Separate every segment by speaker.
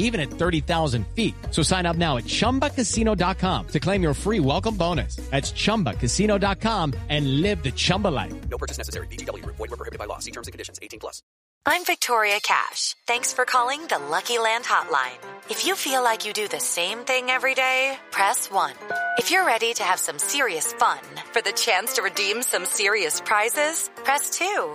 Speaker 1: even at 30,000 feet. So sign up now at ChumbaCasino.com to claim your free welcome bonus. That's ChumbaCasino.com and live the Chumba life.
Speaker 2: No purchase necessary. VGW. Void were prohibited by law. See terms and conditions. 18 plus.
Speaker 3: I'm Victoria Cash. Thanks for calling the Lucky Land Hotline. If you feel like you do the same thing every day, press 1. If you're ready to have some serious fun for the chance to redeem some serious prizes, press 2.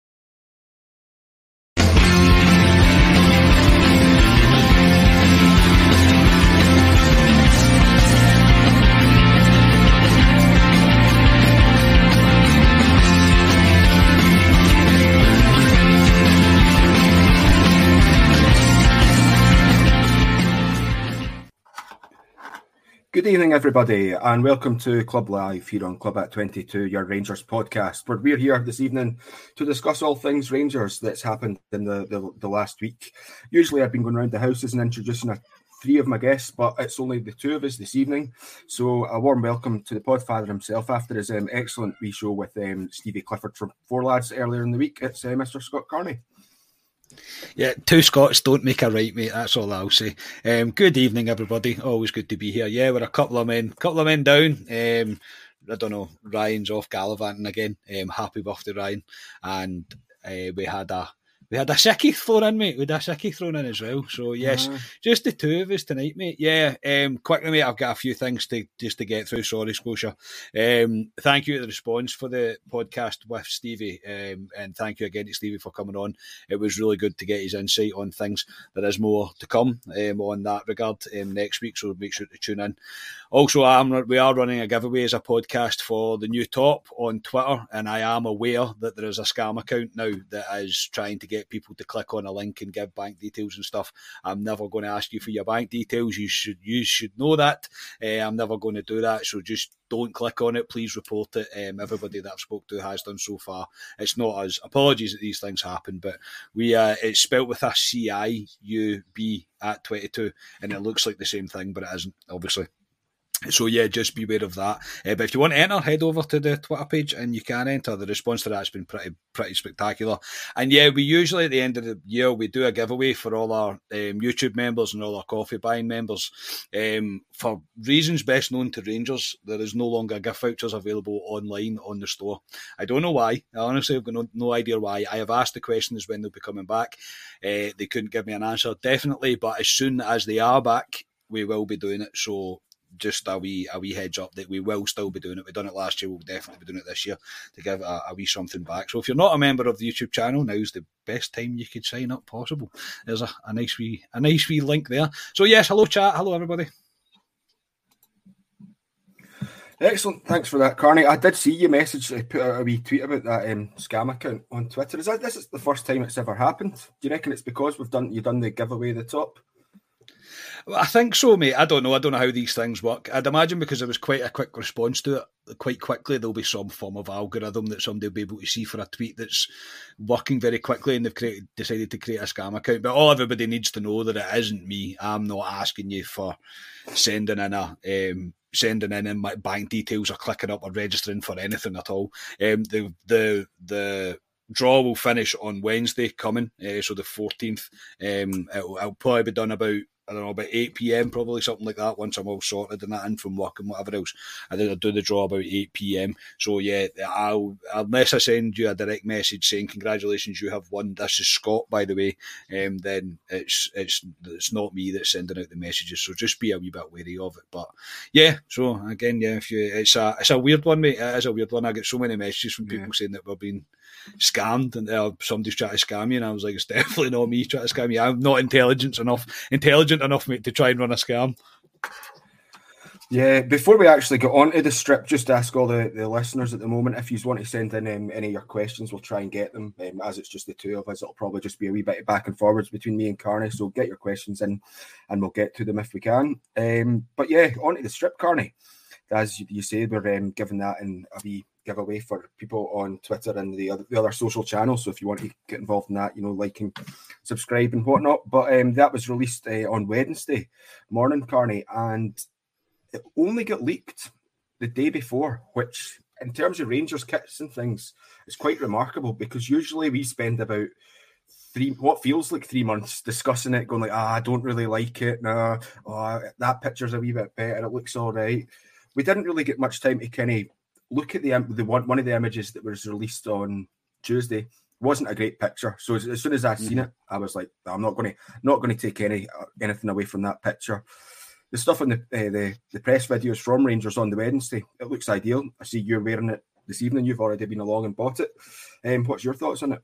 Speaker 4: Good evening, everybody, and welcome to Club Live here on Club at 22, your Rangers podcast, where we're here this evening to discuss all things Rangers that's happened in the, the, the last week. Usually, I've been going around the houses and introducing a, three of my guests, but it's only the two of us this evening. So, a warm welcome to the Podfather himself after his um, excellent wee show with um, Stevie Clifford from Four Lads earlier in the week. It's uh, Mr. Scott Carney.
Speaker 5: Yeah, two Scots don't make a right, mate. That's all I'll say. Um, good evening, everybody. Always good to be here. Yeah, we're a couple of men, couple of men down. Um, I don't know. Ryan's off gallivanting again. Um, happy birthday, Ryan. And uh, we had a we had a sickie thrown in, mate. We had a sickie thrown in as well. So yes, uh-huh. just the two of us tonight, mate. Yeah. Um, quickly, mate. I've got a few things to just to get through. Sorry, Scotia. Um, thank you to the response for the podcast with Stevie, um, and thank you again to Stevie for coming on. It was really good to get his insight on things. There is more to come um, on that regard um, next week, so make sure to tune in. Also, I'm we are running a giveaway as a podcast for the new top on Twitter, and I am aware that there is a scam account now that is trying to get people to click on a link and give bank details and stuff. I'm never going to ask you for your bank details. You should you should know that. Uh, I'm never going to do that. So just don't click on it. Please report it. Um, everybody that I've spoke to has done so far. It's not us. Apologies that these things happen, but we uh, it's spelt with a C I U B at 22, and it looks like the same thing, but it isn't obviously. So yeah, just beware of that. Uh, but if you want to enter, head over to the Twitter page and you can enter. The response to that's been pretty pretty spectacular. And yeah, we usually at the end of the year we do a giveaway for all our um, YouTube members and all our coffee buying members. Um, for reasons best known to Rangers, there is no longer gift vouchers available online on the store. I don't know why. I honestly have got no, no idea why. I have asked the questions when they'll be coming back. Uh, they couldn't give me an answer definitely, but as soon as they are back, we will be doing it. So just a wee a wee heads up that we will still be doing it. We've done it last year, we'll definitely be doing it this year to give a, a wee something back. So if you're not a member of the YouTube channel, now's the best time you could sign up possible. There's a, a nice wee a nice wee link there. So yes, hello chat, hello everybody.
Speaker 4: Excellent, thanks for that, Carney. I did see your message. I put out a wee tweet about that um, scam account on Twitter. Is that this is the first time it's ever happened? Do you reckon it's because we've done you done the giveaway at the top?
Speaker 5: I think so, mate. I don't know. I don't know how these things work. I'd imagine because there was quite a quick response to it, quite quickly there'll be some form of algorithm that somebody will be able to see for a tweet that's working very quickly, and they've created, decided to create a scam account. But all everybody needs to know that it isn't me. I'm not asking you for sending in a. Um, sending in my bank details or clicking up or registering for anything at all. Um, the the the draw will finish on Wednesday coming, uh, so the 14th. Um, it'll, it'll, probably be done about I don't know about eight p.m. probably something like that. Once I'm all sorted and that in from work and whatever else, I do, I'll do the draw about eight p.m. So yeah, I'll unless I send you a direct message saying congratulations, you have won. This is Scott, by the way. Um, then it's it's it's not me that's sending out the messages. So just be a wee bit wary of it. But yeah, so again, yeah, if you it's a it's a weird one, mate. It is a weird one. I get so many messages from people yeah. saying that we're being scammed and uh, somebody's trying to scam you and I was like it's definitely not me trying to scam you I'm not intelligent enough intelligent enough mate to try and run a scam
Speaker 4: yeah, before we actually get on to the strip, just ask all the, the listeners at the moment if you want to send in um, any of your questions, we'll try and get them. Um, as it's just the two of us, it'll probably just be a wee bit of back and forwards between me and Carney. So get your questions in and we'll get to them if we can. Um, but yeah, on to the strip, Carney. As you, you say, we're um, giving that in a wee giveaway for people on Twitter and the other, the other social channels. So if you want to get involved in that, you know, liking, subscribe, and whatnot. But um, that was released uh, on Wednesday morning, Carney, and it only got leaked the day before, which in terms of Rangers kits and things, is quite remarkable because usually we spend about three what feels like three months discussing it, going like, ah, I don't really like it. No, oh, that picture's a wee bit better. It looks all right. We didn't really get much time to kind of look at the the one one of the images that was released on Tuesday. wasn't a great picture. So as, as soon as I seen mm-hmm. it, I was like, I'm not going to not going to take any uh, anything away from that picture the stuff on the, uh, the the press videos from Rangers on the Wednesday, it looks ideal. I see you're wearing it this evening. You've already been along and bought it. Um, what's your thoughts on it?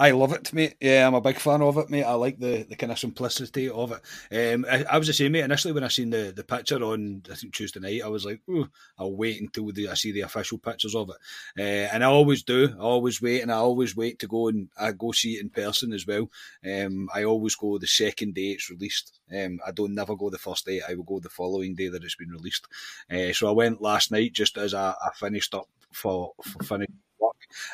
Speaker 5: I love it, mate. Yeah, I'm a big fan of it, mate. I like the, the kind of simplicity of it. Um, I, I, was the same, mate. Initially, when I seen the, the picture on I think Tuesday night, I was like, I'll wait until the, I see the official pictures of it. Uh, and I always do. I always wait, and I always wait to go and I go see it in person as well. Um, I always go the second day it's released. Um, I don't never go the first day. I will go the following day that it's been released. Uh, so I went last night just as I, I finished up for for finishing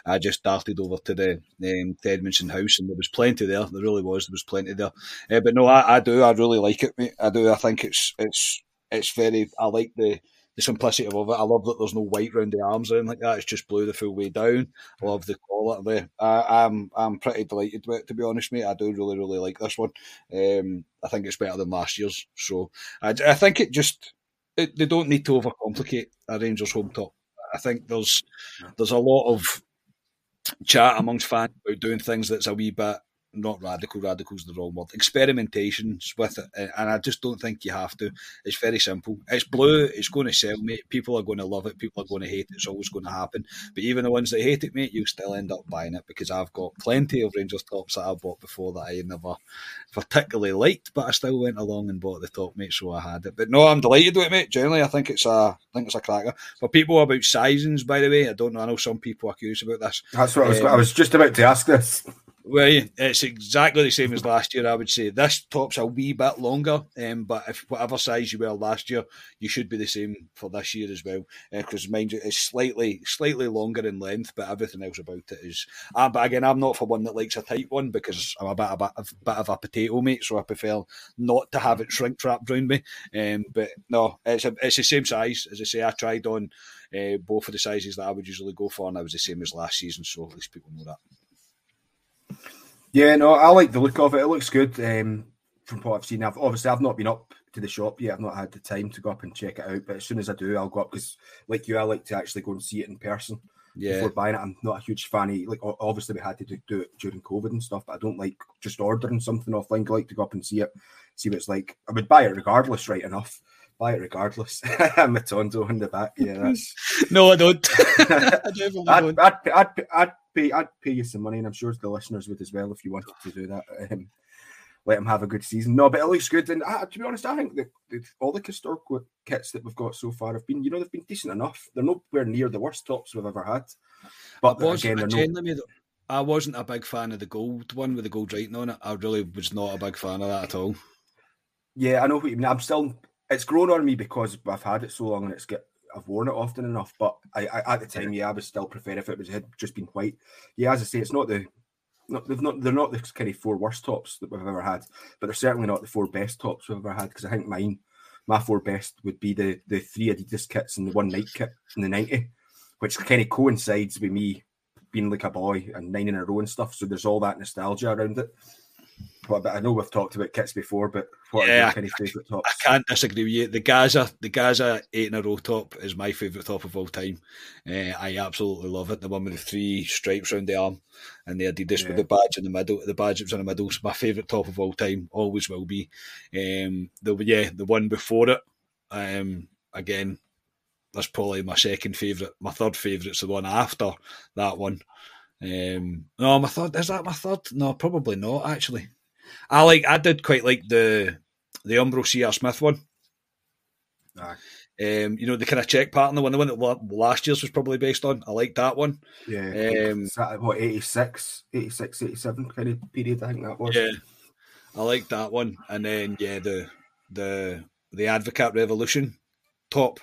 Speaker 5: I just darted over to the um, to Edmiston House, and there was plenty there. There really was. There was plenty there. Uh, but no, I, I do. I really like it, mate. I do. I think it's it's it's very. I like the the simplicity of it. I love that there's no white round the arms or anything like that. It's just blue the full way down. I love the quality. I, I'm I'm pretty delighted with it to be honest, mate. I do really really like this one. Um, I think it's better than last year's. So I, I think it just it, they don't need to overcomplicate a Rangers home top. I think there's there's a lot of chat amongst fans about doing things that's a wee bit not radical, radical's the wrong word, experimentations with it. And I just don't think you have to. It's very simple. It's blue, it's going to sell, mate. People are going to love it, people are going to hate it. It's always going to happen. But even the ones that hate it, mate, you still end up buying it because I've got plenty of Rangers tops that I bought before that I never particularly liked, but I still went along and bought the top, mate, so I had it. But no, I'm delighted with it, mate. Generally, I think it's a, I think it's a cracker. For people about sizings, by the way, I don't know. I know some people are curious about this.
Speaker 4: That's what um, I was. I was just about to ask this.
Speaker 5: Well, it's exactly the same as last year. I would say this top's a wee bit longer, um, but if whatever size you were last year, you should be the same for this year as well. Because uh, mind you, it's slightly slightly longer in length, but everything else about it is. Uh, but again, I'm not for one that likes a tight one because I'm a bit, a bit, a bit of a potato mate, so I prefer not to have it shrink wrapped around me. Um, but no, it's a, it's the same size as I say. I tried on uh, both of the sizes that I would usually go for, and I was the same as last season. So at least people know that.
Speaker 4: Yeah, no, I like the look of it. It looks good. Um, from what I've seen, I've obviously I've not been up to the shop yet. I've not had the time to go up and check it out. But as soon as I do, I'll go up because, like you, I like to actually go and see it in person. Yeah. Before buying it, I'm not a huge fan of like. Obviously, we had to do, it during COVID and stuff, but I don't like just ordering something offline. I like to go up and see it, see what it's like. I would buy it regardless, right enough buy it regardless. Matondo in the back. Yeah, that's
Speaker 5: no, I don't.
Speaker 4: I I'd, I'd, I'd, I'd, pay, I'd pay you some money, and I'm sure the listeners would as well if you wanted to do that. Um, let them have a good season. No, but it looks good. And uh, to be honest, I think the, the, all the historical kits that we've got so far have been, you know, they've been decent enough. They're nowhere near the worst tops we've ever had. But
Speaker 5: again, they're no... I wasn't a big fan of the gold one with the gold writing on it. I really was not a big fan of that at all.
Speaker 4: Yeah, I know what you mean. I'm still it's grown on me because I've had it so long and it's get I've worn it often enough. But I, I at the time, yeah, I would still prefer if it was had just been white. Yeah, as I say, it's not the not they've not they're not the kind of four worst tops that we've ever had, but they're certainly not the four best tops we've ever had. Because I think mine, my four best would be the the three Adidas kits and the one Nike kit in the ninety, which kind of coincides with me being like a boy and nine in a row and stuff. So there's all that nostalgia around it. But, but I know we've talked about kits before, but what
Speaker 5: Yeah,
Speaker 4: are your favourite tops?
Speaker 5: I can't disagree with you. The Gazza, the Gazza eight in a row top is my favourite top of all time. Uh, I absolutely love it. The one with the three stripes around the arm and the Adidas
Speaker 4: Yeah.
Speaker 5: with the badge in the middle. The badge that's in the middle is my favourite top of all time. Always will be. Um, the yeah, the one before it. Um, again, that's probably my second favourite. My third favourite's the one after that one. Um, no, my third is that my third? No, probably not. Actually, I like. I did quite like the the Umbro C.R. Smith one.
Speaker 4: Aye.
Speaker 5: Um, you know the kind of check pattern, the one, the one that last year's was probably based on. I like that one.
Speaker 4: Yeah,
Speaker 5: Um,
Speaker 4: that what 86, 86, 87 kind of period? I think that was.
Speaker 5: Yeah, I like that one. And then yeah, the the the Advocaat Revolution top,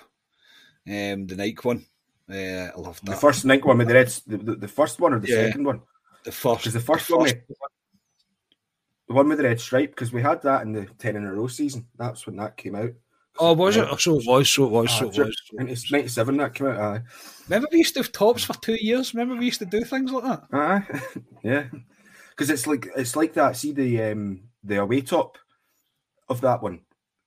Speaker 5: um, the Nike one. Uh, I love that.
Speaker 4: The first Nike one with the reds, the, the, the first one or the
Speaker 5: Yeah.
Speaker 4: second one?
Speaker 5: the first,
Speaker 4: Because the first one, we- the one with the red stripe, because we had that in the ten in a row season. That's when that came out.
Speaker 5: Oh, was it? So it was. So it was.
Speaker 4: Ah,
Speaker 5: So it was.
Speaker 4: And it's ninety seven that came out. Aye,
Speaker 5: Remember we used to have tops for two years. Remember we used to do things like that.
Speaker 4: aye, yeah. Because it's like it's like that. See the um the away top of that one.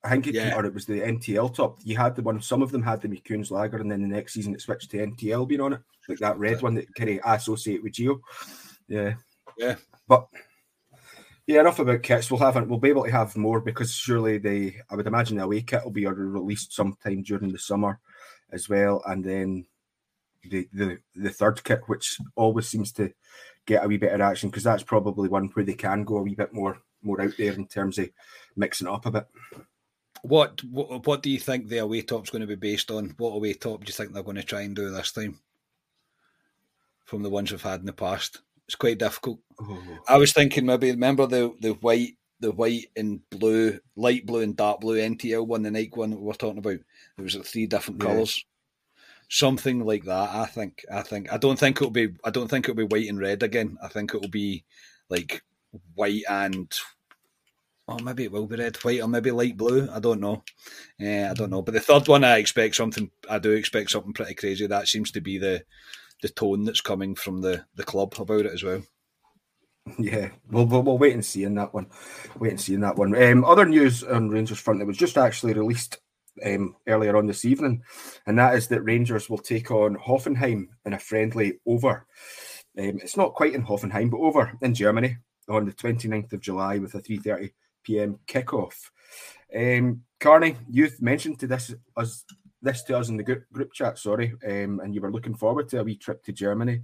Speaker 4: I think it
Speaker 5: Yeah.
Speaker 4: or it was the NTL top. You had the one. Some of them had the McEwan's Lager, and then the next season it switched to NTL being on it, like that red one that kind of associate with Gio. Yeah,
Speaker 5: Yeah.
Speaker 4: But yeah, enough about kits. We'll have we'll be able to have more because surely they. I would imagine the away kit will be released sometime during the summer as well, and then the the the third kit, which always seems to get a wee bit of action because that's probably one where they can go a wee bit more more out there in terms of mixing it up a bit.
Speaker 5: What, what what do you think the away top's going to be based on? What away top do you think they're going to try and do this time? From the ones we've had in the past, it's quite difficult. Oh. I was thinking maybe remember the the white the white and blue, light blue and dark blue NTL one, the Nike one that we were talking about. There was like three different
Speaker 4: Yeah.
Speaker 5: colours. Something like that. I think. I think. I don't think it'll be. I don't think it'll be white and red again. I think it'll be like white and. Oh, maybe it will be red, white, or maybe light blue. I don't know. Uh, I don't know. But the third one, I expect something. I do expect something pretty crazy. That seems to be the the tone that's coming from the the club about it as well.
Speaker 4: Yeah, we'll, we'll, we'll wait and see in that one. Wait and see in that one. Um, other news on Rangers front that was just actually released um, earlier on this evening, and that is that Rangers will take on Hoffenheim in a friendly over. Um, it's not quite in Hoffenheim, but over in Germany on the 29th of July with a 3:30 p.m. kickoff. Um, Carney, you mentioned to this us this to us in the group, group chat, sorry, um, and you were looking forward to a wee trip to Germany.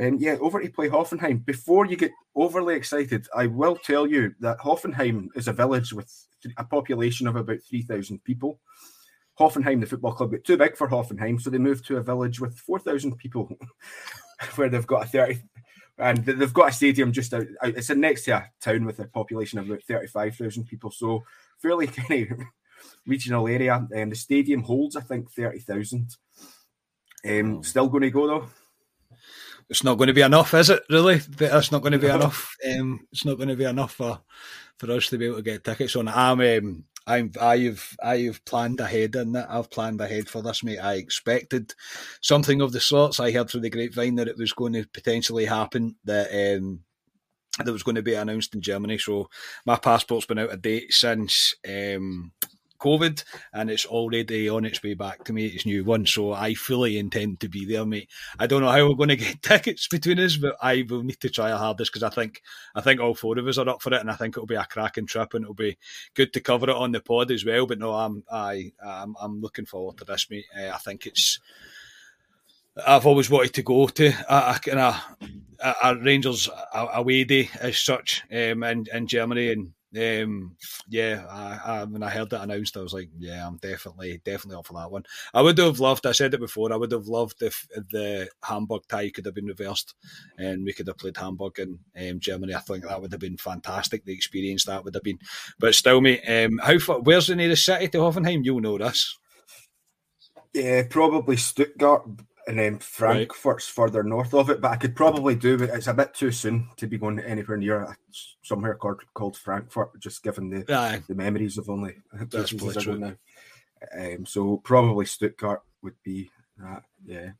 Speaker 4: Um, yeah, over to play Hoffenheim. Before you get overly excited, I will tell you that Hoffenheim is a village with a population of about 3,000 people. Hoffenheim, the football club, got too big for Hoffenheim, so they moved to a village with 4,000 people where they've got a 30 and they've got a stadium just out, it's next to a town with a population of about 35,000 people, so fairly kind of regional area. And the stadium holds, I think, 30,000. Um, still going to go though.
Speaker 5: it's not going to be enough, is it? Really, that's not going to be enough. Um, it's not going to be enough for, for us to be able to get tickets on. I'm, um, I'm, I've, I've planned ahead in that. I've planned ahead for this, mate. I expected something of the sorts. I heard through the grapevine that it was going to potentially happen. That um, that was going to be announced in Germany. So my passport's been out of date since um, COVID, and it's already on its way back to me. It's new one, so I fully intend to be there, mate. I don't know how we're going to get tickets between us, but I will need to try our hardest because I think I think all four of us are up for it, and I think it'll be a cracking trip, and it'll be good to cover it on the pod as well. But no, I'm I I'm, I'm looking forward to this, mate. Uh, I think it's. I've always wanted to go to a, a a Rangers away day as such um, in, in Germany, and um, yeah, I, I, when I heard that announced, I was like, yeah, I'm definitely definitely up for that one. I would have loved. I said it before. I would have loved if the Hamburg tie could have been reversed, and we could have played Hamburg in um, Germany. I think that would have been fantastic. The experience that would have been. But still, mate, um, how far? Where's the nearest city to Hoffenheim? You'll know this.
Speaker 4: Yeah, probably Stuttgart and then Frankfurt's further north of it, but I could probably do it. It's a bit too soon to be going anywhere near somewhere called, called Frankfurt, just given the,
Speaker 5: Aye.
Speaker 4: the memories of only
Speaker 5: That's
Speaker 4: places
Speaker 5: probably
Speaker 4: I go
Speaker 5: true.
Speaker 4: now. Um, so probably Stuttgart would be that, yeah.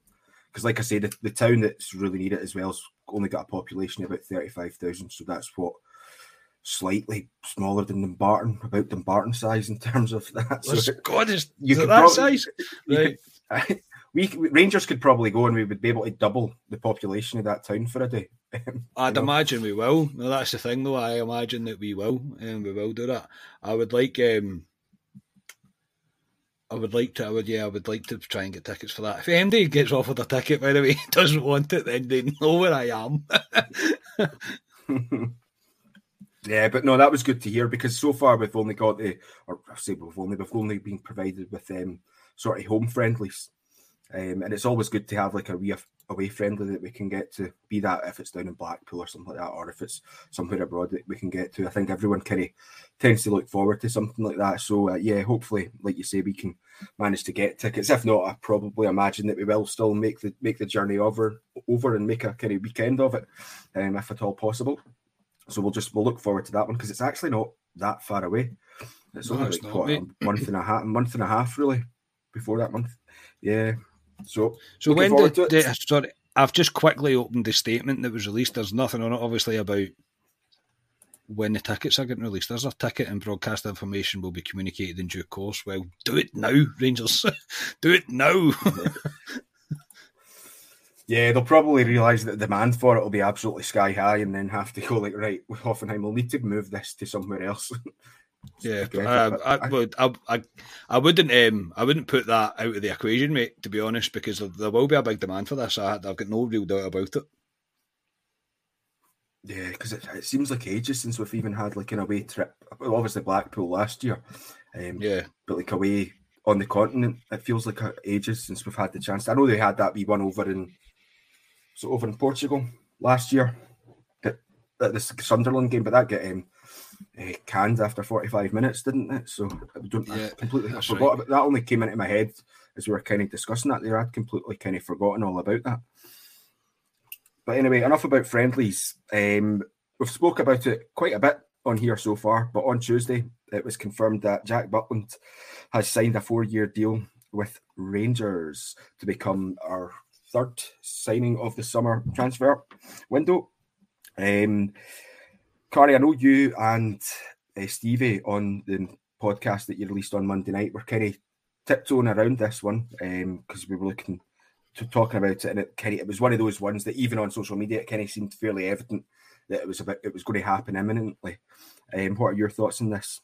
Speaker 4: Because, like I say, the, the town that's really needed as well has only got a population of about thirty-five thousand, so that's what slightly smaller than Dumbarton, about Dumbarton size in terms of that.
Speaker 5: So God, is,
Speaker 4: you could
Speaker 5: that
Speaker 4: probably-
Speaker 5: size? Right.
Speaker 4: could- we Rangers could probably go and we would be able to double the population of that town for a day.
Speaker 5: I'd
Speaker 4: know?
Speaker 5: imagine we will. No, that's the thing, though. I imagine that we will, and we will do that. I would like, um, I would like to. I would, yeah, I would like to try and get tickets for that. If MD gets offered a ticket, by the way, doesn't want it, then they know where I am.
Speaker 4: Yeah, but no, that was good to hear because so far we've only got the, or I say we've only, we've only been provided with um, sort of home friendlies, um, and it's always good to have like a wee away friendly that we can get to. Be that if it's down in Blackpool or something like that, or if it's somewhere abroad that we can get to. I think everyone kind of tends to look forward to something like that. So uh, yeah, hopefully, like you say, we can manage to get tickets. If not, I probably imagine that we will still make the make the journey over over and make a kind of weekend of it, um, if at all possible. So we'll just we'll look forward to that one because it's actually not that far away. It's
Speaker 5: No,
Speaker 4: only
Speaker 5: it's
Speaker 4: like
Speaker 5: not,
Speaker 4: what, a month and a half, month and a half really before that month. Yeah. So
Speaker 5: So when
Speaker 4: forward
Speaker 5: did
Speaker 4: to it.
Speaker 5: the, sorry, I've just quickly opened the statement that was released. There's nothing on it, obviously, about when the tickets are getting released. There's a ticket and broadcast information will be communicated in due course. Well, do it now, Rangers. do it now.
Speaker 4: Yeah, they'll probably realise that the demand for it will be absolutely sky high, and then have to go like, right, Hoffenheim will need to move this to somewhere else.
Speaker 5: yeah,
Speaker 4: Okay,
Speaker 5: I,
Speaker 4: but
Speaker 5: I,
Speaker 4: I-
Speaker 5: would. I, I, I wouldn't. Um, I wouldn't put that out of the equation, mate. To be honest, because there will be a big demand for this. I, I've got no real doubt about it.
Speaker 4: Yeah, because it, it seems like ages since we've even had like an away trip. Obviously Blackpool last year, um,
Speaker 5: Yeah,
Speaker 4: but like away on the continent, it feels like uh, ages since we've had the chance. I know they had that wee one over in so over in Portugal last year at, at the Sunderland game, but that get um, uh, canned after forty five minutes, didn't it? So I don't I completely I forgot
Speaker 5: right.
Speaker 4: about that. Only came into my head as we were kind of discussing that there. I'd completely kind of forgotten all about that. But anyway, enough about friendlies. Um, we've spoke about it quite a bit on here so far, but on Tuesday it was confirmed that Jack Butland has signed a four-year deal with Rangers to become our third signing of the summer transfer window. Um, Carney, I know you and uh, Stevie on the podcast that you released on Monday night were kind of tiptoeing around this one because we were looking to talking about it, and it kind of it was one of those ones that even on social media it kind of seemed fairly evident that it was about it was going to happen imminently. Um, what are your thoughts on this?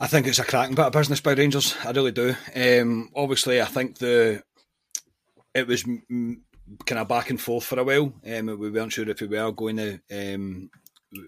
Speaker 5: I think it's a cracking bit of business by Rangers. I really do. Um, obviously, I think the it was kind of back and forth for a while. Um, we weren't sure if we were going to um,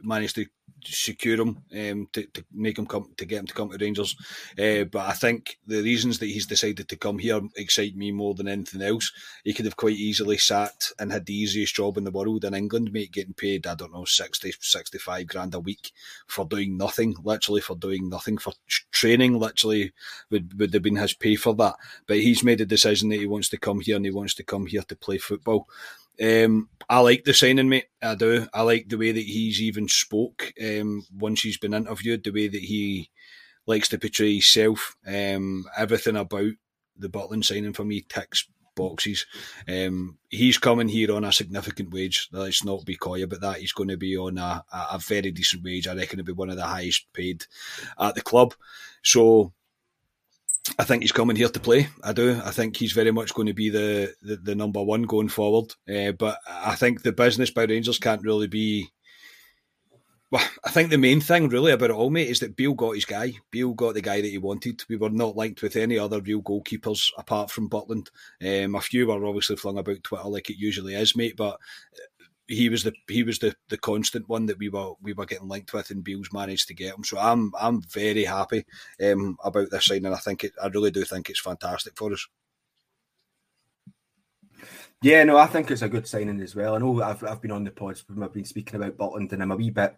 Speaker 5: manage to secure him um, to, to make him come to get him to come to Rangers. Uh, but I think the reasons that he's decided to come here excite me more than anything else. He could have quite easily sat and had the easiest job in the world in England, mate, getting paid, I don't know, 60, 65 grand a week for doing nothing, literally for doing nothing, for training, literally would, would have been his pay for that. But he's made a decision that he wants to come here and he wants to come here to play football. Um, I like the signing, mate. I do. I like the way that he's even spoke um, once he's been interviewed, the way that he likes to portray himself. Um, everything about the Butland signing for me ticks boxes. Um, he's coming here on a significant wage. Let's not be coy about that. He's going to be on a, a, very decent wage. I reckon it'll be one of the highest paid at the club. So I think he's coming here to play. I do. I think he's very much going to be the, the, the number one going forward. Uh, but I think the business by Rangers can't really be. Well, I think the main thing really about it all, mate, is that Beale got his guy. Beale got the guy that he wanted. We were not linked with any other real goalkeepers apart from Butland. Um, a few were obviously flung about Twitter like it usually is, mate, but he was the he was the, the constant one that we were we were getting linked with, and Beale's managed to get him. So I'm I'm very happy um, about this signing. I think it, I really do think it's fantastic for us.
Speaker 4: Yeah, no, I think it's a good signing as well. I know I've, I've been on the pods I've been speaking about Butland, and I'm a wee bit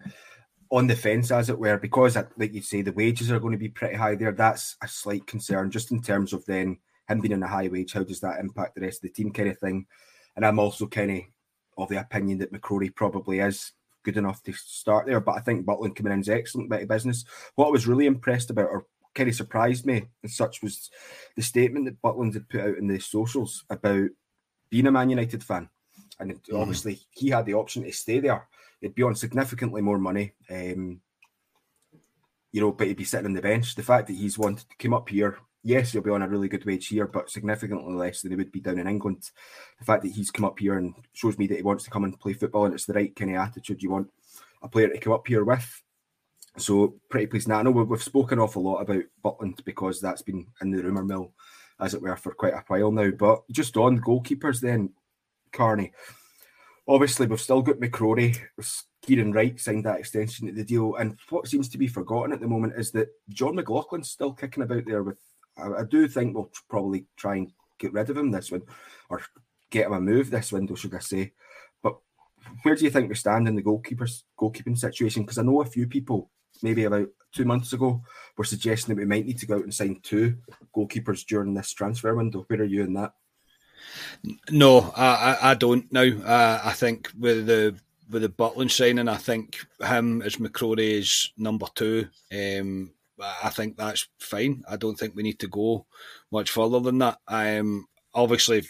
Speaker 4: on the fence, as it were, because, like you say, the wages are going to be pretty high there. That's a slight concern, just in terms of then him being on a high wage. How does that impact the rest of the team, kind of thing? And I'm also kind of of the opinion that McCrorie probably is good enough to start there, but I think Butland coming in is excellent bit of business. What I was really impressed about, or kind of surprised me, and such was the statement that Butland had put out in the socials about being a Man United fan and mm-hmm. obviously he had the option to stay there. He'd be on significantly more money, um, you know, but he'd be sitting on the bench. The fact that he's wanted to come up here, yes, he'll be on a really good wage here, but significantly less than he would be down in England. The fact that he's come up here and shows me that he wants to come and play football, and it's the right kind of attitude you want a player to come up here with. So pretty pleased. Now I know we've spoken an awful lot about Butland because that's been in the rumour mill, as it were, for quite a while now. But just on goalkeepers, then Carney. Obviously, we've still got McCrorie. Kieran Wright signed that extension to the deal, and what seems to be forgotten at the moment is that Jon McLaughlin's still kicking about there. With I, I do think we'll probably try and get rid of him this one, or get him a move this window, should I say? But where do you think we stand in the goalkeepers goalkeeping situation? Because I know a few people maybe about two months ago were suggesting that we might need to go out and sign two goalkeepers during this transfer window. Where are you in that?
Speaker 5: No, I, I don't now. Uh, I think with the with the Butland signing, I think him as McCrorie's number two. Um, I think that's fine. I don't think we need to go much further than that. Um, obviously,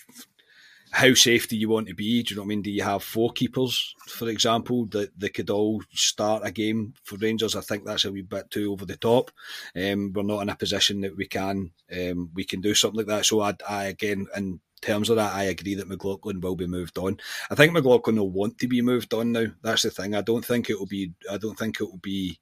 Speaker 5: how safe do you want to be? Do you know what I mean? Do you have four keepers, for example, that they could all start a game for Rangers? I think that's a wee bit too over the top. Um, we're not in a position that we can um, we can do something like that. So I, I again, in terms of that, I agree that McLaughlin will be moved on. I think McLaughlin will want to be moved on now. That's the thing. I don't think it will be. I don't think it will be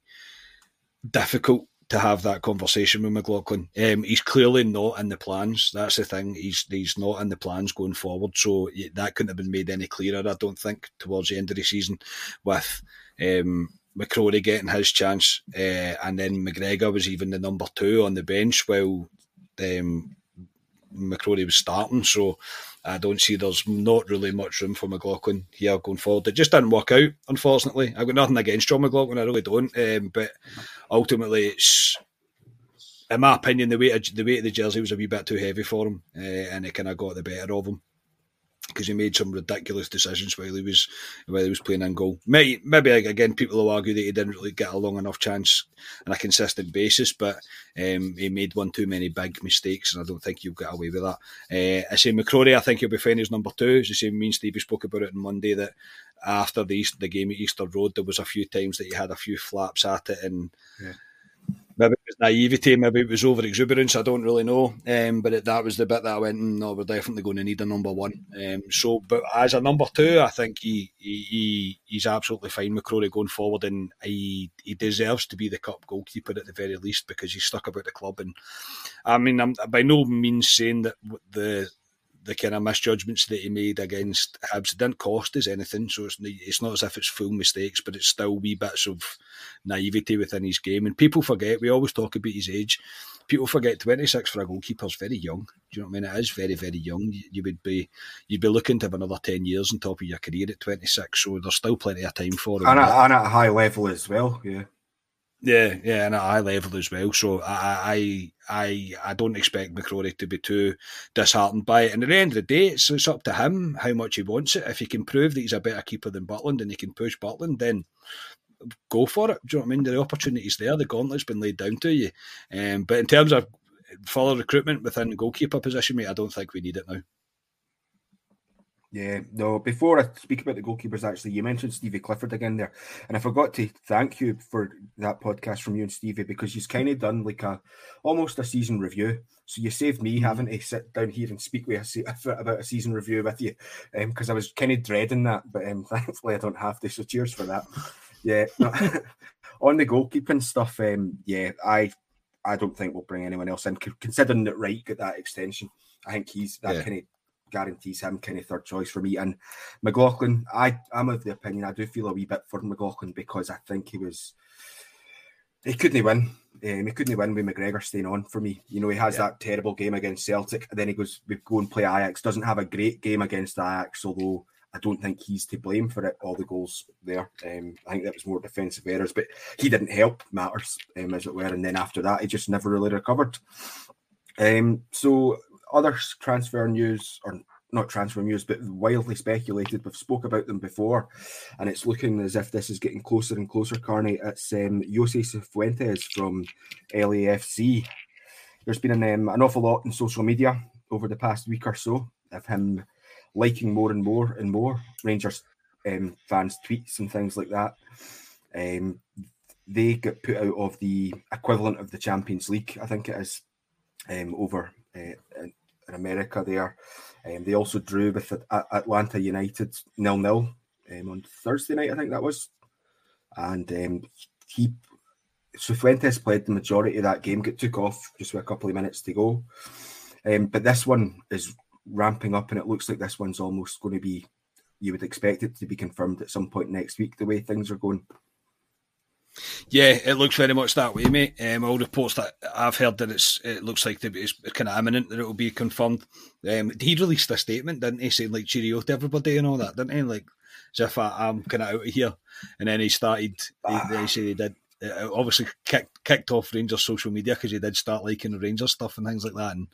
Speaker 5: difficult to have that conversation with McLaughlin. Um, he's clearly not in the plans. That's the thing. He's he's not in the plans going forward. So that couldn't have been made any clearer. I don't think towards the end of the season with. Um, McCrorie getting his chance, uh, and then McGregor was even the number two on the bench while um, McCrorie was starting. So I don't see there's not really much room for McLaughlin here going forward. It just didn't work out, unfortunately. I've got nothing against Jon McLaughlin, I really don't. Um, but ultimately, it's in my opinion, the weight of, the weight of the jersey was a wee bit too heavy for him, uh, and it kind of got the better of him because he made some ridiculous decisions while he was while he was playing in goal. Maybe, maybe again, people will argue that he didn't really get a long enough chance on a consistent basis, but um, he made one too many big mistakes, and I don't think you'll get away with that. Uh, I say McCrorie, I think he'll be fine as number two. As the same, me and Stevie spoke about it on Monday that after the East, the game at Easter Road, there was a few times that he had a few flaps at it and. Yeah maybe it was naivety, maybe it was over exuberance. I don't really know. Um, but it, that was the bit that I went, mm, no, we're definitely going to need a number one. Um, so, but as a number two, I think he, he he's absolutely fine. McCrorie going forward, and he he deserves to be the cup goalkeeper at the very least because he's stuck about the club. And I mean, I'm by no means saying that the the kind of misjudgments that he made against Hibs didn't cost us anything. So it's, it's not as if it's full mistakes, but it's still wee bits of naivety within his game. And people forget, we always talk about his age. People forget 26 for a goalkeeper is very young. Do you know what I mean? It is very, very young. You would be you'd be looking to have another 10 years on top of your career at 26. So there's still plenty of time for him.
Speaker 4: And at, and at a high level as well, yeah.
Speaker 5: Yeah, yeah, and at high level as well. So I, I, I, I don't expect McCrorie to be too disheartened by it. And at the end of the day, it's, it's up to him how much he wants it. If he can prove that he's a better keeper than Butland and he can push Butland, then go for it. Do you know what I mean? The opportunity's there. The gauntlet's been laid down to you. Um, but in terms of further recruitment within the goalkeeper position, mate, I don't think we need it now.
Speaker 4: Yeah, no, before I speak about the goalkeepers, actually, you mentioned Stevie Clifford again there. And I forgot to thank you for that podcast from you and Stevie because you've kind of done like a almost a season review. So you saved me mm-hmm. having to sit down here and speak with a, about a season review with you because um, I was kind of dreading that. But um, thankfully, I don't have to. So cheers for that. Yeah. No, on the goalkeeping stuff, um, yeah, I I don't think we'll bring anyone else in. Considering that Wright got that extension, I think he's that yeah. kind of guarantees him kind of third choice for me. And McLaughlin, I I'm of the opinion I do feel a wee bit for McLaughlin because I think he was he couldn't win. Um, he couldn't win with McGregor staying on for me. You know, he has yeah. that terrible game against Celtic, and then he goes we go and play Ajax. Doesn't have a great game against Ajax, although I don't think he's to blame for it. All the goals there, um, I think that was more defensive errors, but he didn't help matters um, as it were. And then after that, he just never really recovered. Um, so other transfer news, or not transfer news, but wildly speculated. We've spoke about them before, and it's looking as if this is getting closer and closer. Carney, it's um, Jose Cifuentes from LAFC. There's been an, um, an awful lot in social media over the past week or so of him liking more and more and more Rangers um, fans' tweets and things like that. Um, they get put out of the equivalent of the Champions League, I think it is, um, over uh, in, America there. Um, they also drew with Atlanta United nil nil um, on Thursday night, I think that was. And um, he, Cifuentes played the majority of that game, get took off just with a couple of minutes to go. Um, but this one is ramping up, and it looks like this one's almost going to be. You would expect it to be confirmed at some point next week, the way things are going.
Speaker 5: Yeah, it looks very much that way, mate. Um, all reports that I've heard that it's it looks like it's kind of imminent that it will be confirmed. Um, he released a statement, didn't he, saying like cheerio to everybody and all that, didn't he? Like as if I, am kind of out of here. And then he started. He, he said he did. Uh, obviously kicked kicked off Rangers social media because he did start liking the Rangers stuff and things like that, and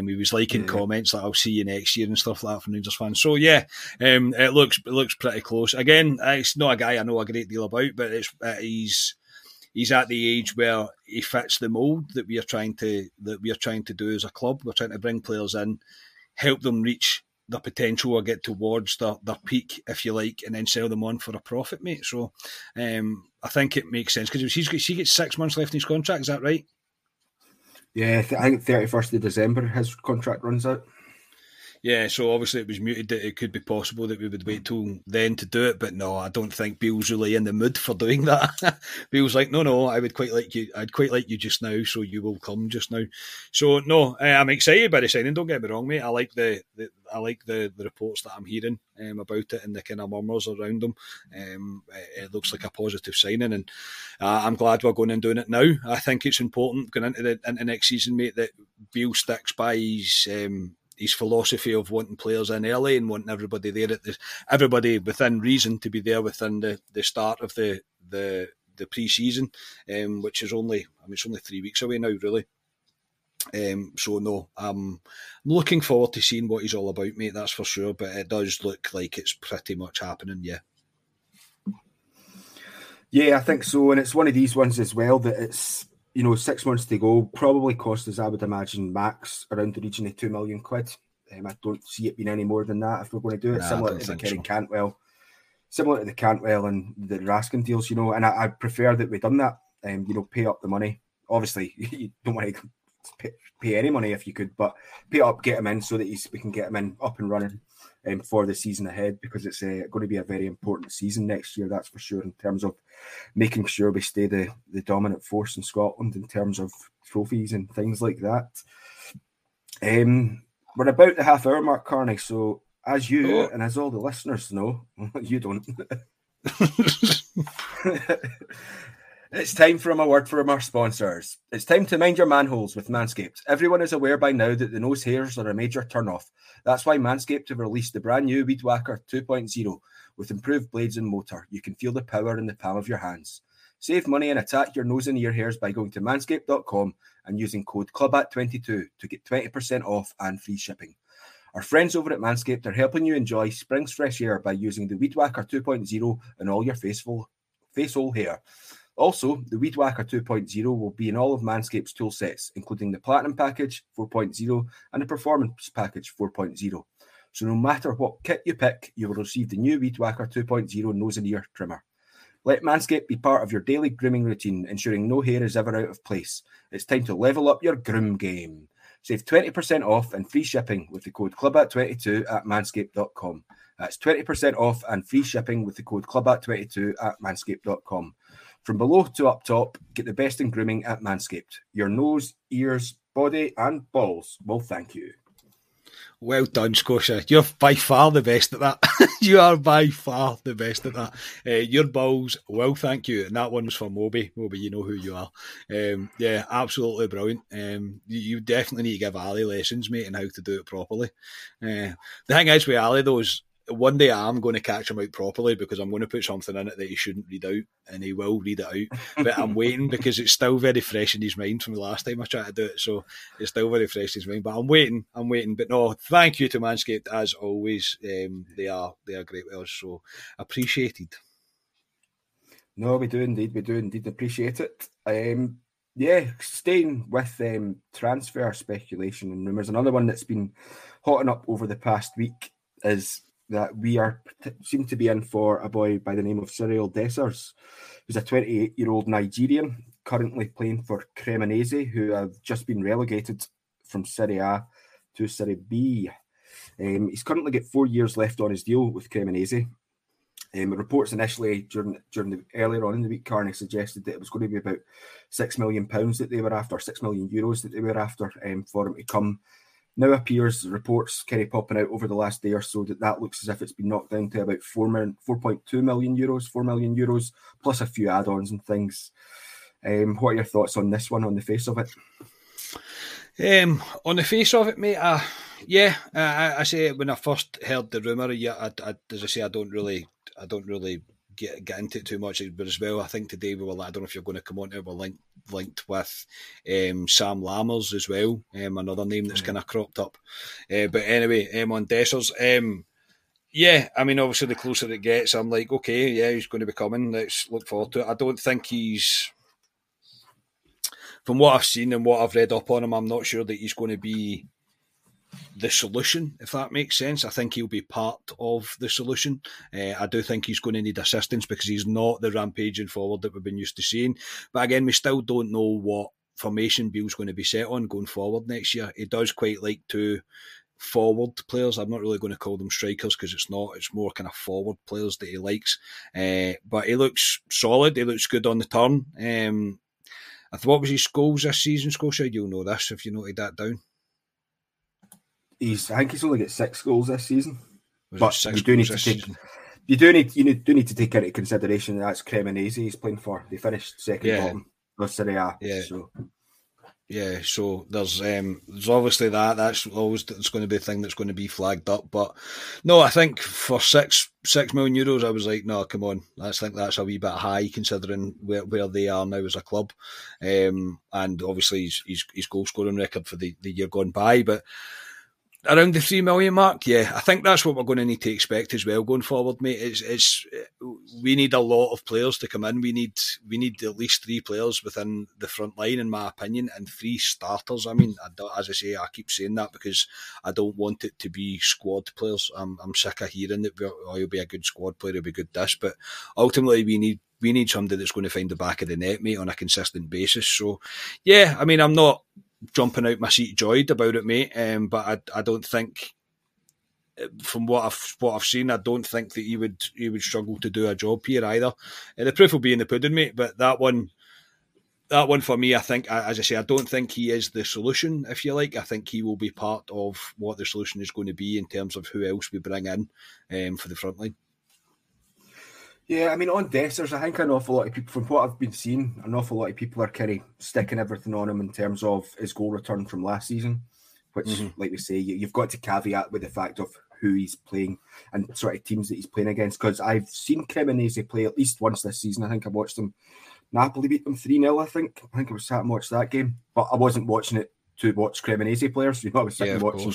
Speaker 5: um, he was liking yeah. comments like "I'll see you next year" and stuff like that from Rangers fans. So yeah, um, it looks it looks pretty close. Again, it's not a guy I know a great deal about, but it's uh, he's he's at the age where he fits the mold that we are trying to that we are trying to do as a club. We're trying to bring players in, help them reach their potential or get towards their, their peak, if you like, and then sell them on for a profit, mate. So um, I think it makes sense because he's he gets six months left in his contract. Is that right?
Speaker 4: Yeah, I think thirty first of December his contract runs out.
Speaker 5: Yeah, so obviously it was muted that it could be possible that we would wait till then to do it, but no, I don't think Beale's really in the mood for doing that. Beale's like, no, no, I would quite like you. I'd quite like you just now, so you will come just now. So no, eh, I'm excited by the signing. Don't get me wrong, mate. I like the, the I like the, the reports that I'm hearing um, about it and the kind of murmurs around them. Um, it, it, looks like a positive signing, and uh, I'm glad we're going and doing it now. I think it's important going into the into next season, mate, that Beale sticks by his um, his philosophy of wanting players in early and wanting everybody there at the everybody within reason to be there within the, the start of the the the pre-season, um, which is only I mean it's only three weeks away now, really. Um, so no, I'm looking forward to seeing what he's all about, mate. That's for sure. But it does look like it's pretty much happening. Yeah.
Speaker 4: Yeah, I think so, and it's one of these ones as well that it's you know, six months to go, probably cost us, I would imagine, max around the region of two million quid. Um, I don't see it being any more than that if we're going to do it. Nah, similar to the Kerry so. Cantwell, similar to the Cantwell and the Raskin deals, you know. And I, I prefer that we've done that. Um, you know, pay up the money. Obviously, you don't want to pay, pay, any money if you could, but pay up, get him in so that we can get him in up and running um, for the season ahead because it's uh, going to be a very important season next year, that's for sure, in terms of making sure we stay the, the dominant force in Scotland in terms of trophies and things like that. Um, we're about the half hour mark, Carney. So, as you oh. and as all the listeners know, you don't. It's time for a word from our sponsors. It's time to mind your manholes with Manscaped. Everyone is aware by now that the nose hairs are a major turnoff. That's why Manscaped have released the brand new Weed Whacker 2.0 with improved blades and motor. You can feel the power in the palm of your hands. Save money and attack your nose and ear hairs by going to manscaped.com and using code CLUBAT22 to get 20% off and free shipping. Our friends over at Manscaped are helping you enjoy spring's fresh air by using the Weed Whacker 2.0 and all your faceful, face hole hair. Also, the Weed Whacker 2.0 will be in all of Manscaped's tool sets, including the Platinum Package 4.0 and the Performance Package 4.0. So, no matter what kit you pick, you will receive the new Weed Whacker 2.0 nose and ear trimmer. Let Manscaped be part of your daily grooming routine, ensuring no hair is ever out of place. It's time to level up your groom game. Save 20% off and free shipping with the code CLUBAT22 at manscaped.com. That's 20% off and free shipping with the code CLUBAT22 at manscaped.com. From below to up top, get the best in grooming at Manscaped. Your nose, ears, body, and balls will thank you.
Speaker 5: Well done, Scotia. You're by far the best at that. you are by far the best at that. Uh, your balls well, thank you. And that one was for Moby. Moby, you know who you are. Um, yeah, absolutely brilliant. Um, you, you, definitely need to give Ali lessons, mate, and how to do it properly. Uh, the thing is with Ali, though, is one day I'm going to catch him out properly because I'm going to put something in it that he shouldn't read out, and he will read it out. But I'm waiting because it's still very fresh in his mind from the last time I tried to do it, so it's still very fresh in his mind. But I'm waiting, I'm waiting. But no, thank you to Manscaped as always. Um, they are they are great with us, so appreciated.
Speaker 4: No, we do indeed, we do indeed appreciate it. Um, yeah, staying with um, transfer speculation and rumours, another one that's been hotting up over the past week is that we are seem to be in for a boy by the name of Cyril Dessers, who's a 28 year old Nigerian currently playing for Cremonese, who have just been relegated from Serie A to Serie B. Um, he's currently got four years left on his deal with Cremonese. Um, reports initially during during the earlier on in the week, Carney suggested that it was going to be about six million pounds that they were after, six million euros that they were after um, for him to come. Now appears reports of popping out over the last day or so that that looks as if it's been knocked down to about four million, 4.2 million euros, four million euros plus a few add-ons and things. Um, what are your thoughts on this one on the face of it?
Speaker 5: Um, on the face of it, mate, uh, yeah, I, I say when I first heard the rumor, yeah, I, I, as I say, I don't really, I don't really get get into it too much. But as well, I think today we were. I don't know if you're going to come on to. It, We're linked linked with um, Sam Lammers as well, um, another name that's mm. kind of cropped up. Uh, but anyway, um, on Dessers, um, yeah, I mean, obviously the closer it gets, I'm like, okay, yeah, he's going to be coming. Let's look forward to it. I don't think he's from what I've seen and what I've read up on him, I'm not sure that he's going to be the solution, if that makes sense. I think he'll be part of the solution. Uh, I do think he's going to need assistance because he's not the rampaging forward that we've been used to seeing. But again, we still don't know what formation Beale's going to be set on going forward next year. He does quite like to forward players. I'm not really going to call them strikers because it's not. It's more kind of forward players that he likes. Uh, but he looks solid. He looks good on the turn. Um, what was his goals this season, Scotia? You'll know this if you noted that down.
Speaker 4: He's, I think he's only got six goals this season. But you do need to take, season? you do need, you do need to take into consideration that that's Cremonese he's playing for. They finished second yeah. bottom of Serie A.
Speaker 5: Yeah.
Speaker 4: So
Speaker 5: yeah, so there's um, there's obviously that. That's always it's going to be a thing that's going to be flagged up. But no, I think for six six million euros, I was like, no, come on, I think that's a wee bit high considering where, where they are now as a club, um, and obviously his, his, his goal scoring record for the, the year gone by. But around the three million mark, yeah, I think that's what we're going to need to expect as well going forward, mate. It's, it's we need a lot of players to come in. We need we need at least three players within the front line, in my opinion, and three starters. I mean, I as I say, I keep saying that because I don't want it to be squad players. I'm I'm sick of hearing that oh, he'll be a good squad player, he'll be good this, but ultimately we need we need somebody that's going to find the back of the net, mate, on a consistent basis. So, yeah, I mean, I'm not jumping out my seat joyed about it, mate. Um, but I, I don't think, from what I've what I've seen, I don't think that he would he would struggle to do a job here either. Uh, the proof will be in the pudding, mate. But that one, that one for me, I think, as I say, I don't think he is the solution. If you like, I think he will be part of what the solution is going to be in terms of who else we bring in um, for the front line.
Speaker 4: Yeah, I mean, on Dessers, I think an awful lot of people, from what I've been seeing, an awful lot of people are kind of sticking everything on him in terms of his goal return from last season, which, mm-hmm. like we say, you, have got to caveat with the fact of who he's playing and sort of teams that he's playing against. Because I've seen Cremonese play at least once this season. I think I watched them. Napoli beat them 3 0, I think. I think I was sat and watched that game, but I wasn't watching it to watch Cremonese players. You know, I was sitting yeah, watching.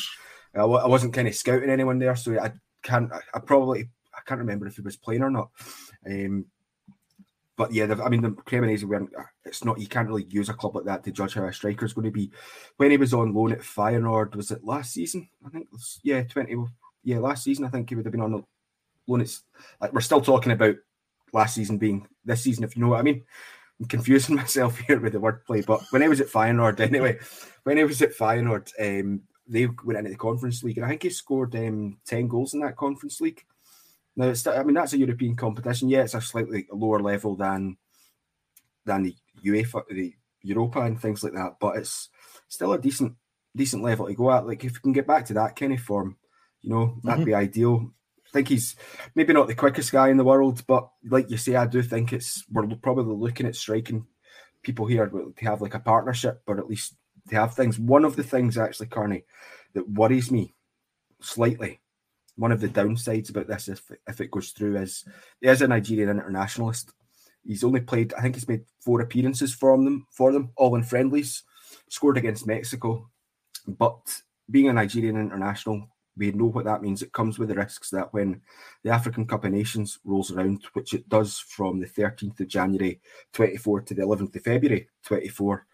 Speaker 4: I, I wasn't kind of scouting anyone there, so I can't. I, I probably I can't remember if he was playing or not. Um, but yeah, I mean, the Cremonese weren't. It's not. You can't really use a club like that to judge how a striker is going to be. When he was on loan at Feyenoord, was it last season? I think. Yeah, twenty. Yeah, last season. I think he would have been on loan. It's like we're still talking about last season being this season. If you know what I mean. I'm confusing myself here with the wordplay, but when he was at Feyenoord, anyway, when he was at Feyenoord, um, they went into the Conference League, and I think he scored um, ten goals in that Conference League. Now, it's, I mean, that's a European competition. Yeah, it's a slightly lower level than than the UEFA, the Europa, and things like that. But it's still a decent decent level to go at. Like if we can get back to that kind of form, you know, that'd mm-hmm. be ideal. I think he's maybe not the quickest guy in the world, but like you say, I do think it's we're probably looking at striking people here to have like a partnership, but at least to have things. One of the things actually, Carney, that worries me slightly one of the downsides about this, if if it goes through, is he is a Nigerian internationalist. He's only played, I think he's made four appearances from them for them, all in friendlies. Scored against Mexico, but being a Nigerian international, we know what that means. It comes with the risks that when the African Cup of Nations rolls around, which it does from the 13th of January 24 to the 11th of February 24,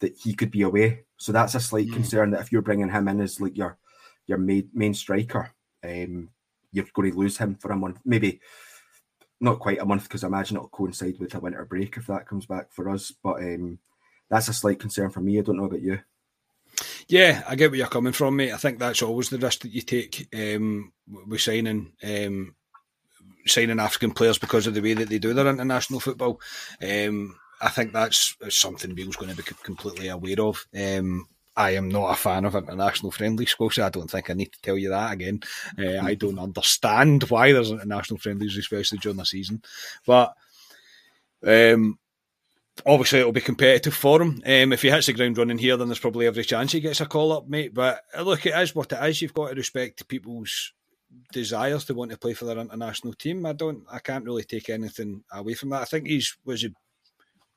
Speaker 4: that he could be away. So that's a slight mm. concern that if you're bringing him in as like your your main, main striker, um, you're going to lose him for a month, maybe not quite a month because I imagine it'll coincide with a winter break if that comes back for us. But um, that's a slight concern for me. I don't know about you.
Speaker 5: Yeah, I get where you're coming from, mate. I think that's always the risk that you take um, with signing um, signing African players because of the way that they do their international football. Um, I think that's something Beale's going to be completely aware of. Um, I am not a fan of international friendlies, Scotia. I don't think I need to tell you that again. Uh, I don't understand why there's international friendlies, especially during the season. But um, obviously, it'll be competitive for him. Um, if he hits the ground running here, then there's probably every chance he gets a call up, mate. But look, it is what it is. You've got to respect people's desires to want to play for their international team. I don't, I can't really take anything away from that. I think he's was he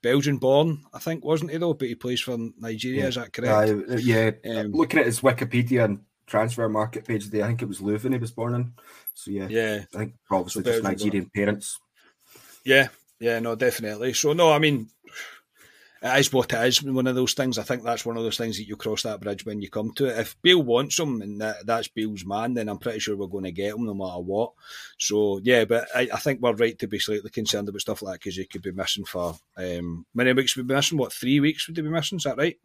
Speaker 5: Belgian born, I think, wasn't he though? But he plays for Nigeria.
Speaker 4: Yeah.
Speaker 5: Is that correct?
Speaker 4: Uh, yeah.
Speaker 5: Um,
Speaker 4: Looking at his Wikipedia and Transfermarkt page, there, I think it was Leuven he was born in. So yeah,
Speaker 5: yeah.
Speaker 4: I think obviously
Speaker 5: So
Speaker 4: just
Speaker 5: Belgian
Speaker 4: Nigerian parents.
Speaker 5: Yeah, yeah, no, definitely. So no, I mean, it is what it is. One of those things. I think that's one of those things that you cross that bridge when you come to it. If Beale wants him and that, that's Beale's man, then I'm pretty sure we're going to get him no matter what. So yeah, but I, I think we're right to be slightly concerned about stuff like that because he could be missing for um, many weeks. Would be missing what three weeks would he be missing? Is that right?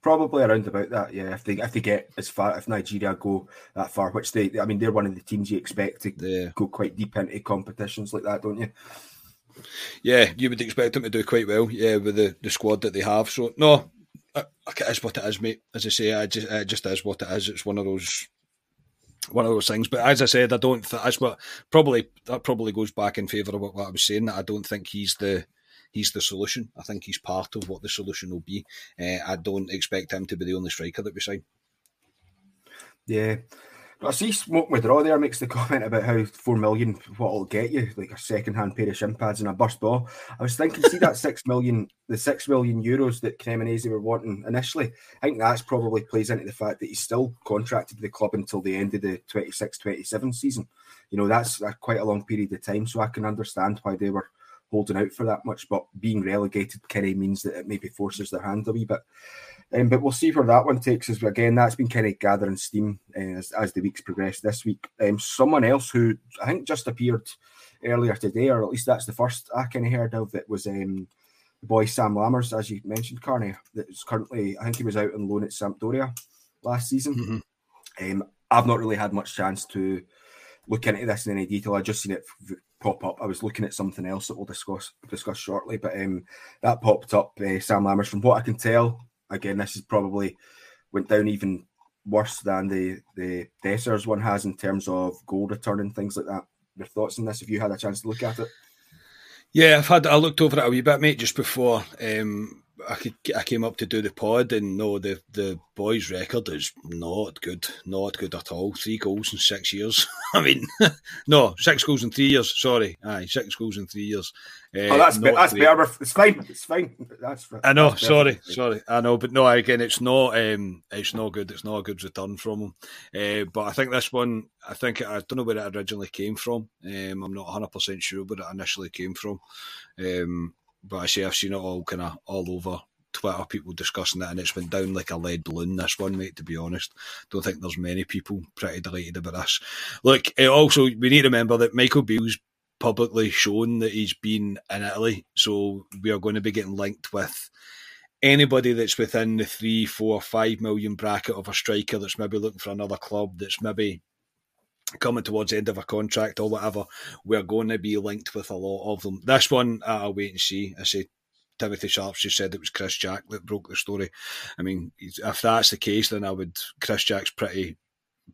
Speaker 4: Probably around about that, yeah. If they if they get as far, if Nigeria go that far, which they, I mean, they're one of the teams you expect to
Speaker 5: Yeah.
Speaker 4: go quite deep into competitions like that, don't you?
Speaker 5: Yeah, you would expect them to do quite well. Yeah, with the, the squad that they have. So no, it is what it is, mate. As I say, I just, it just is what it is. It's one of those one of those things. But as I said, I don't. Th- that's what probably that probably goes back in favour of what, what I was saying. That I don't think he's the he's the solution. I think he's part of what the solution will be. Uh, I don't expect him to be the only striker that we sign.
Speaker 4: Yeah. But I see Smoke Withdraw there makes the comment about how four million what it'll get you, like a second hand pair of shin pads and a burst ball. I was thinking, see that six million the six million euros that Cremonese were wanting initially. I think that's probably plays into the fact that he's still contracted to the club until the end of the 26-27 season. You know, that's quite a long period of time, so I can understand why they were holding out for that much. But being relegated of means that it maybe forces their hand a wee bit. Um, but we'll see where that one takes us. Again, that's been kind of gathering steam uh, as, as the weeks progress this week. Um, someone else who I think just appeared earlier today, or at least that's the first I kind of heard of, it was um, the boy Sam Lammers, as you mentioned, Carney. That's currently, I think he was out on loan at Sampdoria last season. Um, I've not really had much chance to look into this in any detail. I just seen it f- pop up. I was looking at something else that we'll discuss discuss shortly, but um, that popped up. Uh, Sam Lammers, from what I can tell, again, this is probably went down even worse than the the Dessers one has in terms of goal return and things like that. Your thoughts on this? If you had a chance to look at it,
Speaker 5: Yeah, I've had I looked over it a wee bit, mate, just before um, I could I came up to do the pod, and no, the the boys' record is not good, not good at all. Three goals in six years. I mean, no, six goals in three years. Sorry, aye, six goals in three years. Uh,
Speaker 4: oh, that's be- that's better. It's fine. It's fine. That's fine.
Speaker 5: I know.
Speaker 4: that's
Speaker 5: Sorry, sorry. I know, but no. Again, it's not. Um, it's not good. It's not a good return from him. Uh, but I think this one. I think I don't know where it originally came from. Um, I'm not 100 percent sure where it initially came from. Um, but I say I've seen it all kind of all over Twitter. People discussing it, and it's been down like a lead balloon. This one, mate. To be honest, don't think there's many people pretty delighted about this. Look, it also we need to remember that Michael Beale's publicly shown that he's been in Italy, so we are going to be getting linked with anybody that's within the three, four, five million bracket of a striker that's maybe looking for another club that's maybe coming towards the end of a contract or whatever. We're going to be linked with a lot of them. This one, I'll wait and see. I say Timothy Sharp, just said it was Chris Jack that broke the story. I mean, if that's the case, then I would. Chris Jack's pretty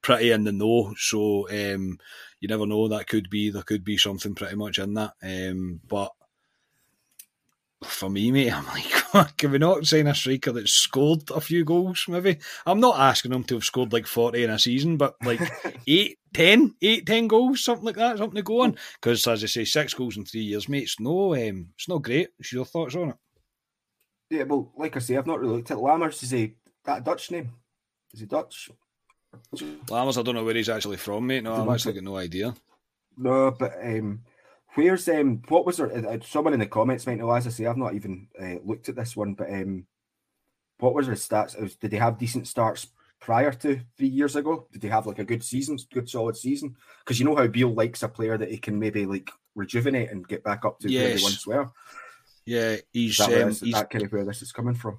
Speaker 5: pretty in the know. So um, you never know. That could be there could be something pretty much in that. Um, but for me, mate, I'm like, can we not sign a striker that's scored a few goals? Maybe I'm not asking him to have scored like forty in a season, but like eight, ten, eight, ten goals, something like that, something to go on. Because as I say, six goals in three years, mate, it's no, um, it's not great. What's your thoughts on it?
Speaker 4: Yeah, well, like I say, I've not really looked at Lammers. Is he that Dutch name? Is he Dutch?
Speaker 5: Lammers, I don't know where he's actually from, mate. No, I've actually got no idea.
Speaker 4: No, but um, where's um, what was there? uh, Someone in the comments might know. As I say, I've not even uh, looked at this one, but um, what was their stats? Was, did they have decent starts prior to three years ago? Did he have like a good season, good solid season? Because you know how Beale likes a player that he can maybe like rejuvenate and get back up to where
Speaker 5: Yes.
Speaker 4: they once were.
Speaker 5: Yeah, he's,
Speaker 4: that,
Speaker 5: um,
Speaker 4: this-
Speaker 5: he's
Speaker 4: that kind of where this is coming from?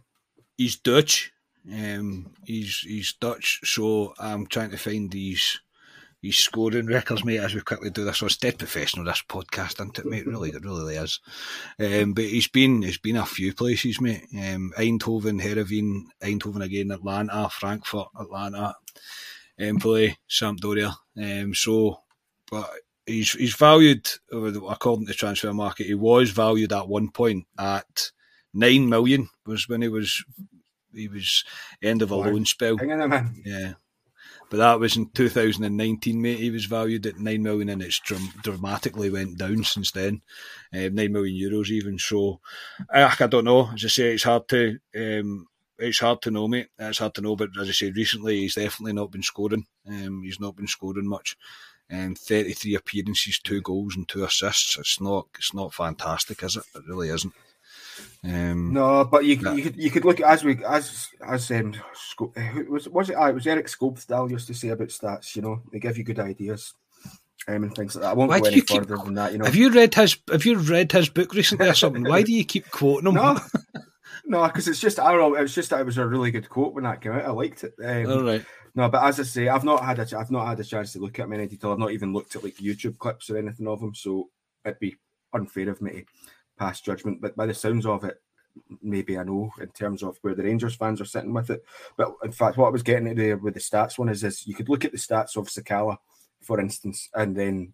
Speaker 5: he's Dutch. Um, he's he's Dutch, so I'm trying to find these his scoring records, mate, as we quickly do this. So it's dead professional this podcast, isn't it, mate? Really, it really is. Um, but he's been he's been a few places, mate. Um, Eindhoven, Heerenveen, Eindhoven again, Atalanta, Frankfurt, Atalanta, Empoli, Sampdoria. Um, so, but he's he's valued according to Transfermarkt. He was valued at one point at nine million was when he was he was end of a loan spell.
Speaker 4: Hanging them in.
Speaker 5: Yeah. But that was in 2019, mate. He was valued at 9 million and it's dram- dramatically went down since then. Um, 9 million euros even. So, I, I don't know. As I say, it's hard to, um, it's hard to know, mate. It's hard to know. But as I say, recently he's definitely not been scoring. Um, he's not been scoring much. Um, 33 appearances, two goals and two assists. It's not, it's not fantastic, is it? It really isn't. Um,
Speaker 4: No, but you,
Speaker 5: Yeah.
Speaker 4: you could you could look at as we as as um Sco- was was it? ah, it was Eric Scopedal used to say about stats. You know, they give you good ideas. Um, and things like that. I won't
Speaker 5: Why
Speaker 4: go any
Speaker 5: you keep-
Speaker 4: further than that. You know,
Speaker 5: Have you read his Have you read his book recently or something? Why do you keep quoting him?
Speaker 4: no, no, because it's just I don't know. It was just that it was a really good quote when that came out. I liked it. Um,
Speaker 5: All right.
Speaker 4: No, but as I say, I've not had a I've not had a chance to look at him in any detail. I've not even looked at like YouTube clips or anything of him, so it'd be unfair of me to pass judgment. But by the sounds of it, maybe I know in terms of where the Rangers fans are sitting with it. But in fact, what I was getting at there with the stats one is, is you could look at the stats of Sakala, for instance, and then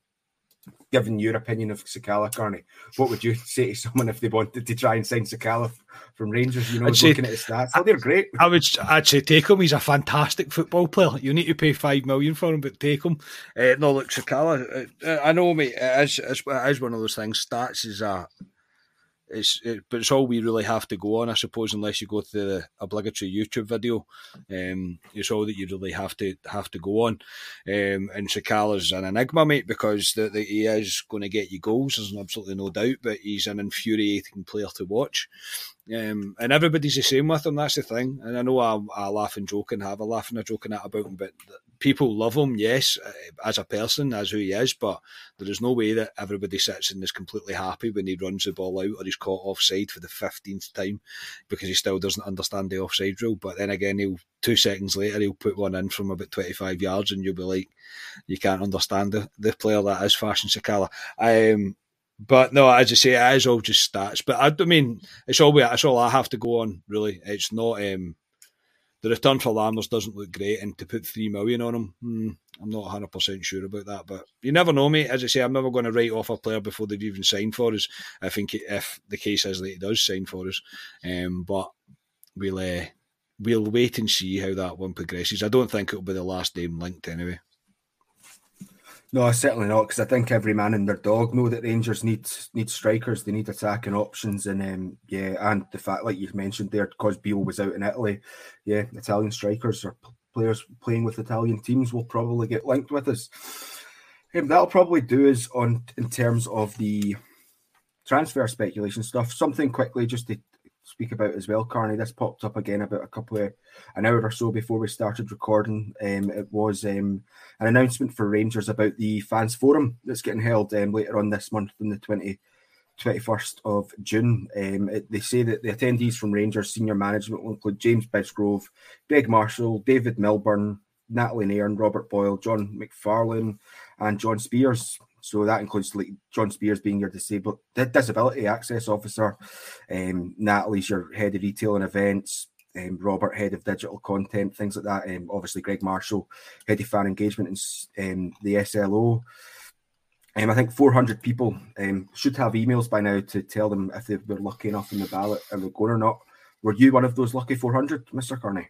Speaker 4: given your opinion of Sakala, Carney, what would you say to someone if they wanted to try and sign Sakala from Rangers? You know,
Speaker 5: say-
Speaker 4: looking at his stats, oh, they're great.
Speaker 5: I would actually take him. He's a fantastic football player. You need to pay five million for him, but take him. Uh, no, look, Sakala. Uh, I know, mate. It is, it's, it is one of those things. Stats is a. It's, it, but it's all we really have to go on, I suppose, unless you go to the obligatory YouTube video. Um, it's all that you really have to have to go on. Um, and Sakala's an enigma, mate, because the, he is going to get you goals. There's absolutely no doubt, but he's an infuriating player to watch. Um, and everybody's the same with him. That's the thing. And I know I, I laugh and joke and have a laugh and a joking at about him, but people love him, yes, uh, as a person, as who he is. But there is no way that everybody sits and is completely happy when he runs the ball out or he's caught offside for the fifteenth time because he still doesn't understand the offside rule. But then again, he'll two seconds later he'll put one in from about twenty five yards, and you'll be like, you can't understand the, the player that is Fashion Sakala. Um, but no, as I say, it is all just stats. But I, I mean, it's all it's all I have to go on. Really, it's not. Um, the return for Lammers doesn't look great, and to put three million on him, hmm, I'm not 100 percent sure about that. But you never know, mate. As I say, I'm never going to write off a player before they've even signed for us. I think if the case is that he does sign for us, um, but we'll uh, we'll wait and see how that one progresses. I don't think it'll be the last name linked anyway.
Speaker 4: No, certainly not, because I think every man and their dog know that Rangers need need strikers, they need attacking options, and um, yeah, and the fact, like you've mentioned there, because Beale was out in Italy, yeah, Italian strikers or players playing with Italian teams will probably get linked with us. Um, that'll probably do us on in terms of the transfer speculation stuff. Something quickly just to speak about as well, Carney. This popped up again about a couple of an hour or so before we started recording. Um, it was um, an announcement for Rangers about the fans forum that's getting held um, later on this month on the 20, 21st of June. Um, it, they say that the attendees from Rangers senior management will include James Bisgrove, Greg Marshall, David Milburn, Natalie Nairn, Robert Boyle, John McFarlane, and John Spears. So that includes like John Spears being your disabled disability access officer, um, Natalie's your head of retail and events, um, Robert head of digital content, things like that. Um, obviously Greg Marshall head of fan engagement and um, the SLO. Um, I think 400 people um, should have emails by now to tell them if they were lucky enough in the ballot and were going or not. Were you one of those lucky 400, Mr. Carney?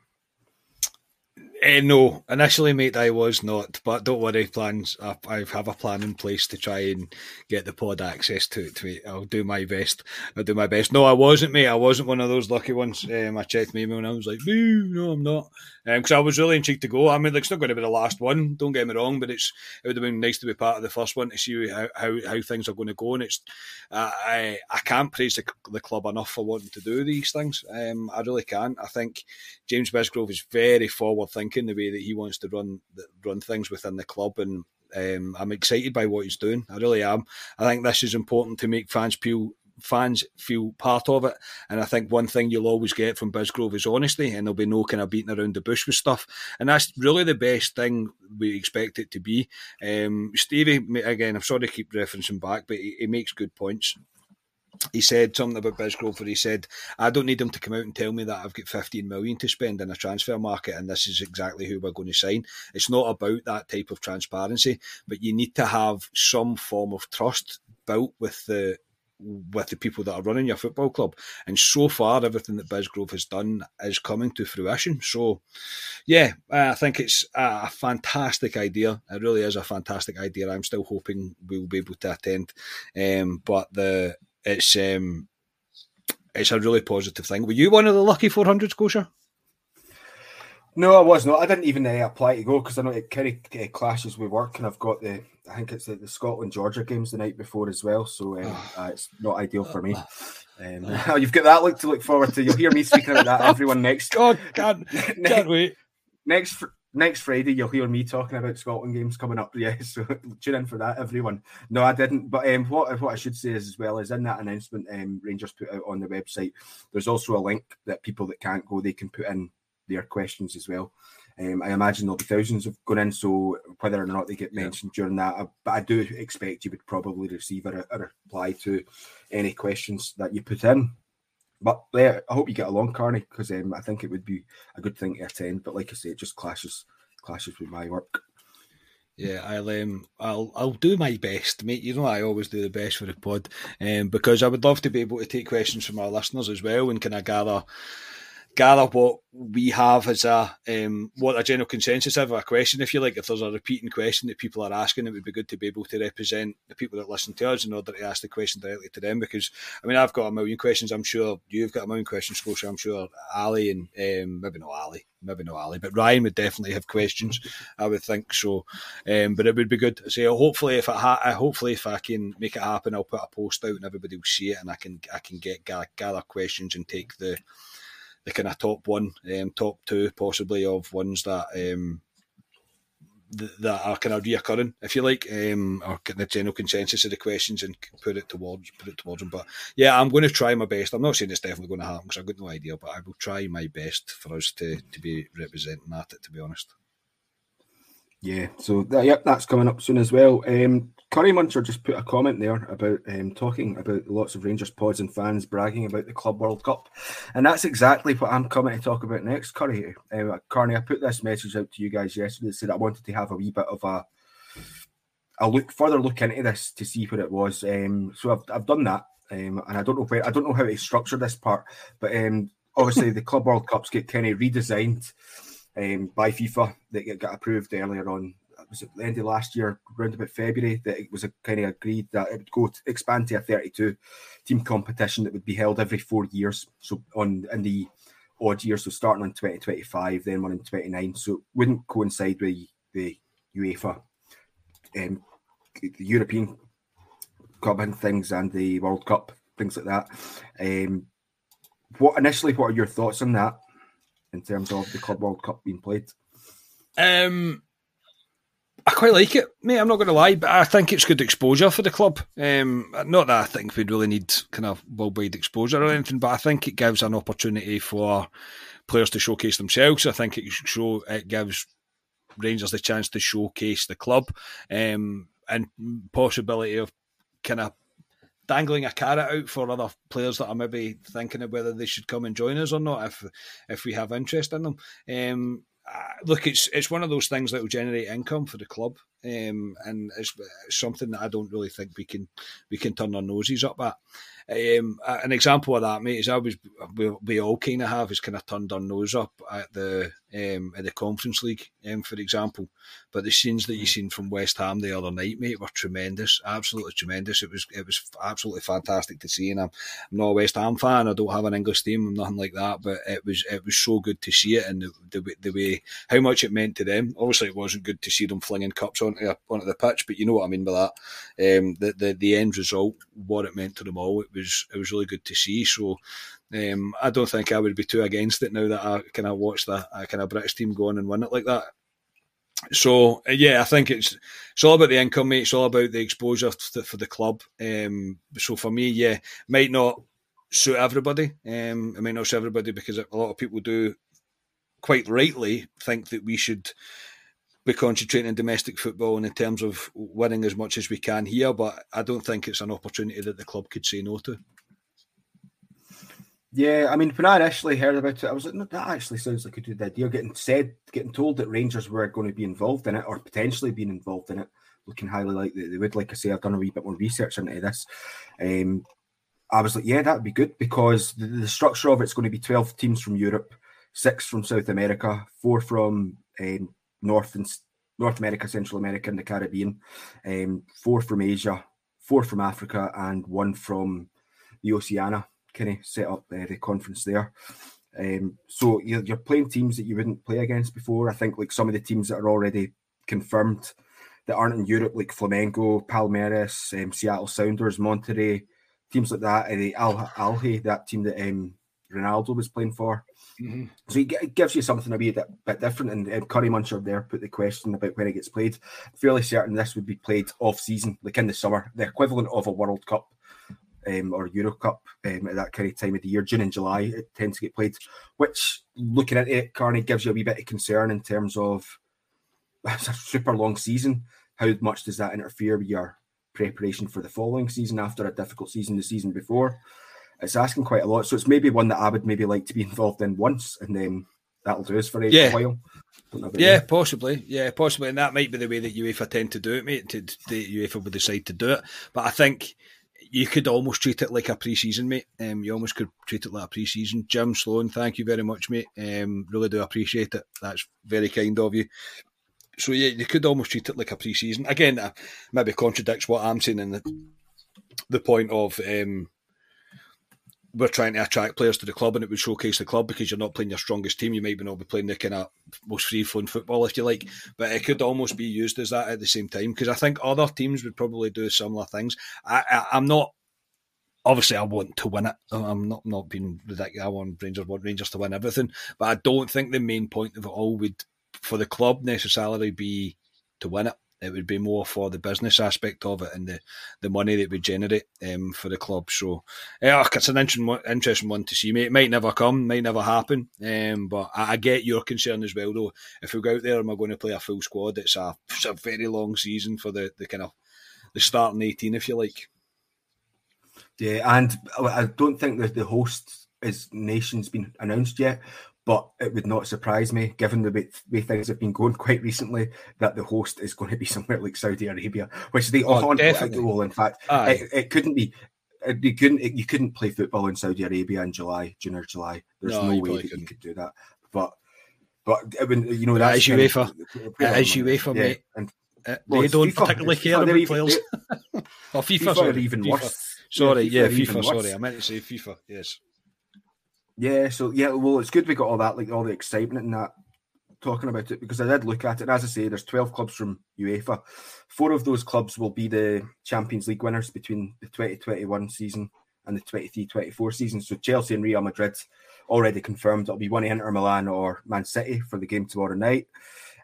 Speaker 5: Eh, no, initially, mate, I was not, but don't worry. Plans, I, I have a plan in place to try and get the pod access to it. Mate. I'll do my best. I'll do my best. No, I wasn't, mate. I wasn't one of those lucky ones. Um, I checked my email and I was like, no, I'm not, because I was really intrigued to go. I mean, it's not going to be the last one. Don't get me wrong, but it's it would have been nice to be part of the first one to see how how, how things are going to go. And it's uh, I I can't praise the, the club enough for wanting to do these things. Um, I really can't. I think James Bisgrove is very forward thinking thinking, the way that he wants to run run things within the club, and um, I'm excited by what he's doing. I really am. I think this is important to make fans feel fans feel part of it. And I think one thing you'll always get from Bisgrove is honesty, and there'll be no kind of beating around the bush with stuff. And that's really the best thing we expect it to be. Um, Stevie, again, I'm sorry to keep referencing back, but he, he makes good points he said something about Bisgrove where he said, I don't need them to come out and tell me that I've got 15 million to spend in a transfer market and this is exactly who we're going to sign. It's not about that type of transparency, but you need to have some form of trust built with the with the people that are running your football club. And so far, everything that Bisgrove has done is coming to fruition. So, yeah, I think it's a fantastic idea. It really is a fantastic idea. I'm still hoping we'll be able to attend. Um, but the it's um, it's a really positive thing. Were you one of the lucky 400 Scotia?
Speaker 4: No, I was not. I didn't even uh, apply to go because I know it kind of uh, clashes with work, and I've got the I think it's the, the Scotland Georgia games the night before as well, so um, uh, it's not ideal for me. Um, you've got that look to look forward to. You'll hear me speaking about that. Everyone next.
Speaker 5: God, can't, can't wait.
Speaker 4: Next next Friday, you'll hear me talking about Scotland games coming up. Yeah, so tune in for that, everyone. No, I didn't. But um, what what I should say is as well is in that announcement um, Rangers put out on the website. There's also a link that people that can't go they can put in their questions as well. Um, I imagine there'll be thousands of going in, so whether or not they get mentioned yeah. during that, I, but I do expect you would probably receive a, a, reply to any questions that you put in. But yeah, I hope you get along, Carney, because um, I think it would be a good thing to attend. But like I say, it just clashes clashes with my work.
Speaker 5: Yeah, I'll um, I'll I'll do my best, mate. You know I always do the best for the pod, um, because I would love to be able to take questions from our listeners as well and kind of gather gather what we have as a um, what a general consensus of a question, if you like. If there's a repeating question that people are asking, it would be good to be able to represent the people that listen to us in order to ask the question directly to them. Because I mean, I've got a million questions. I'm sure you've got a million questions, Scotia. I'm sure Ali and um, maybe not Ali, maybe not Ali, but Ryan would definitely have questions. I would think so. Um, but it would be good to say. Hopefully, if I ha- hopefully if I can make it happen, I'll put a post out and everybody will see it, and I can I can get gather questions and take the the kind of top one, um, top two possibly of ones that um, th- that are kind of reoccurring, if you like, um, or the general consensus of the questions and put it towards put it towards them. But yeah, I'm going to try my best. I'm not saying it's definitely going to happen because I've got no idea, but I will try my best for us to to be representing that. To be honest.
Speaker 4: Yeah, so that, yep, that's coming up soon as well. Um, Curry Muncher just put a comment there about um, talking about lots of Rangers pods and fans bragging about the Club World Cup, and that's exactly what I'm coming to talk about next. Curry, uh, Carney, I put this message out to you guys yesterday. Said I wanted to have a wee bit of a a look further look into this to see what it was. Um, so I've I've done that, um, and I don't know where I don't know how to structure this part, but um, obviously the Club World Cups get kind of redesigned um, by FIFA that got approved earlier on was it the end of last year, around about February, that it was a kind of agreed that it would go to expand to a 32 team competition that would be held every four years. So on in the odd years, so starting on 2025, then one in 29. So it wouldn't coincide with the UEFA, um, the European Cup and things, and the World Cup, things like that. Um, what initially, what are your thoughts on that in terms of the Club World Cup being played?
Speaker 5: Um, I quite like it, mate. I'm not going to lie, but I think it's good exposure for the club. Um, not that I think we'd really need kind of worldwide exposure or anything, but I think it gives an opportunity for players to showcase themselves. I think it show it gives Rangers the chance to showcase the club, um, and possibility of kind of dangling a carrot out for other players that are maybe thinking of whether they should come and join us or not if if we have interest in them. Um, uh, look, it's it's one of those things that will generate income for the club, um, and it's, it's, something that I don't really think we can we can turn our noses up at. Um, an example of that, mate, is I was we, we all kind of have is kind of turned our nose up at the um, at the Conference League, um, for example. But the scenes that you mm. seen from West Ham the other night, mate, were tremendous, absolutely tremendous. It was it was absolutely fantastic to see. And I'm, I'm not a West Ham fan. I don't have an English team. I'm nothing like that. But it was it was so good to see it and the, the, the way how much it meant to them. Obviously, it wasn't good to see them flinging cups onto onto the pitch, but you know what I mean by that. Um, the, the the end result, what it meant to them all, it was it was really good to see. So Um, I don't think I would be too against it now that I kind of watch the kind of British team go on and win it like that. So uh, yeah, I think it's it's all about the income, mate. It's all about the exposure for the club. Um, so for me, yeah, might not suit everybody. Um, it might not suit everybody because a lot of people do quite rightly think that we should be concentrating on domestic football and in terms of winning as much as we can here. But I don't think it's an opportunity that the club could say no to.
Speaker 4: Yeah, I mean, when I initially heard about it, I was like, no, that actually sounds like a good idea. Getting said, getting told that Rangers were going to be involved in it or potentially being involved in it, looking highly likely they would. Like I say, I've done a wee bit more research into this. Um, I was like, yeah, that would be good because the, the structure of it's going to be 12 teams from Europe, six from South America, four from um, North and North America, Central America, and the Caribbean, um, four from Asia, four from Africa, and one from the Oceania. Kind of set up uh, the conference there. Um, so you're, you're playing teams that you wouldn't play against before. I think like some of the teams that are already confirmed that aren't in Europe, like Flamengo, Palmeiras, um, Seattle Sounders, Monterrey, teams like that. Uh, the Al Alhi, that team that um, Ronaldo was playing for. Mm-hmm. So it gives you something a bit, bit different. And, and Curry Muncher there put the question about when it gets played. Fairly certain this would be played off season, like in the summer, the equivalent of a World Cup um, or Euro Cup um, at that kind of time of the year. June and July, it tends to get played, which looking at it, Carney gives you a wee bit of concern in terms of it's a super long season. How much does that interfere with your preparation for the following season after a difficult season the season before? It's asking quite a lot. So it's maybe one that I would maybe like to be involved in once, and then that'll do us for a
Speaker 5: yeah.
Speaker 4: while.
Speaker 5: Yeah, possibly. Yeah, possibly, and that might be the way that UEFA tend to do it, mate. To, the UEFA would decide to do it, but I think you could almost treat it like a pre-season, mate. Um, you almost could treat it like a pre-season. Jim Sloan, thank you very much, mate. Um, really do appreciate it. That's very kind of you. So yeah, you could almost treat it like a pre-season. Again, that maybe contradicts what I'm saying in the the point of um, we're trying to attract players to the club and it would showcase the club because you're not playing your strongest team. You might not be playing the kind of most free flowing football, if you like, but it could almost be used as that at the same time because I think other teams would probably do similar things. I, I, am not. Obviously, I want to win it. I'm not not being ridiculous. I want Rangers want Rangers to win everything, but I don't think the main point of it all would, for the club, necessarily be to win it. It would be more for the business aspect of it and the, the money that we generate um, for the club. So, yeah, it's an interesting, interesting one to see. It might never come, might never happen. Um, but I, I, get your concern as well, though. If we go out there and we're going to play a full squad, it's a, it's a very long season for the, the kind of the starting 18, if you like.
Speaker 4: Yeah, and I don't think that the host is nation's been announced yet, but it would not surprise me, given the way, way, things have been going quite recently, that the host is going to be somewhere like Saudi Arabia, which they oh, definitely. well. In fact, it, it, couldn't be. You couldn't. You couldn't play football in Saudi Arabia in July, June or July. There's no, no way that couldn't. you could do that. But, but it would, you know, that's
Speaker 5: that is UEFA. That is UEFA, yeah. mate. And, uh, well, they don't FIFA. particularly care about even, players. They, oh, FIFA, FIFA sorry, even FIFA. worse. Sorry, yeah, FIFA. FIFA sorry, I meant to say FIFA. Yes.
Speaker 4: Yeah, so yeah, well, it's good we got all that, like all the excitement and that talking about it because I did look at it. And as I say, there's 12 clubs from UEFA. Four of those clubs will be the Champions League winners between the 2021 season and the 23 24 season. So Chelsea and Real Madrid already confirmed it'll be one Inter Milan or Man City for the game tomorrow night.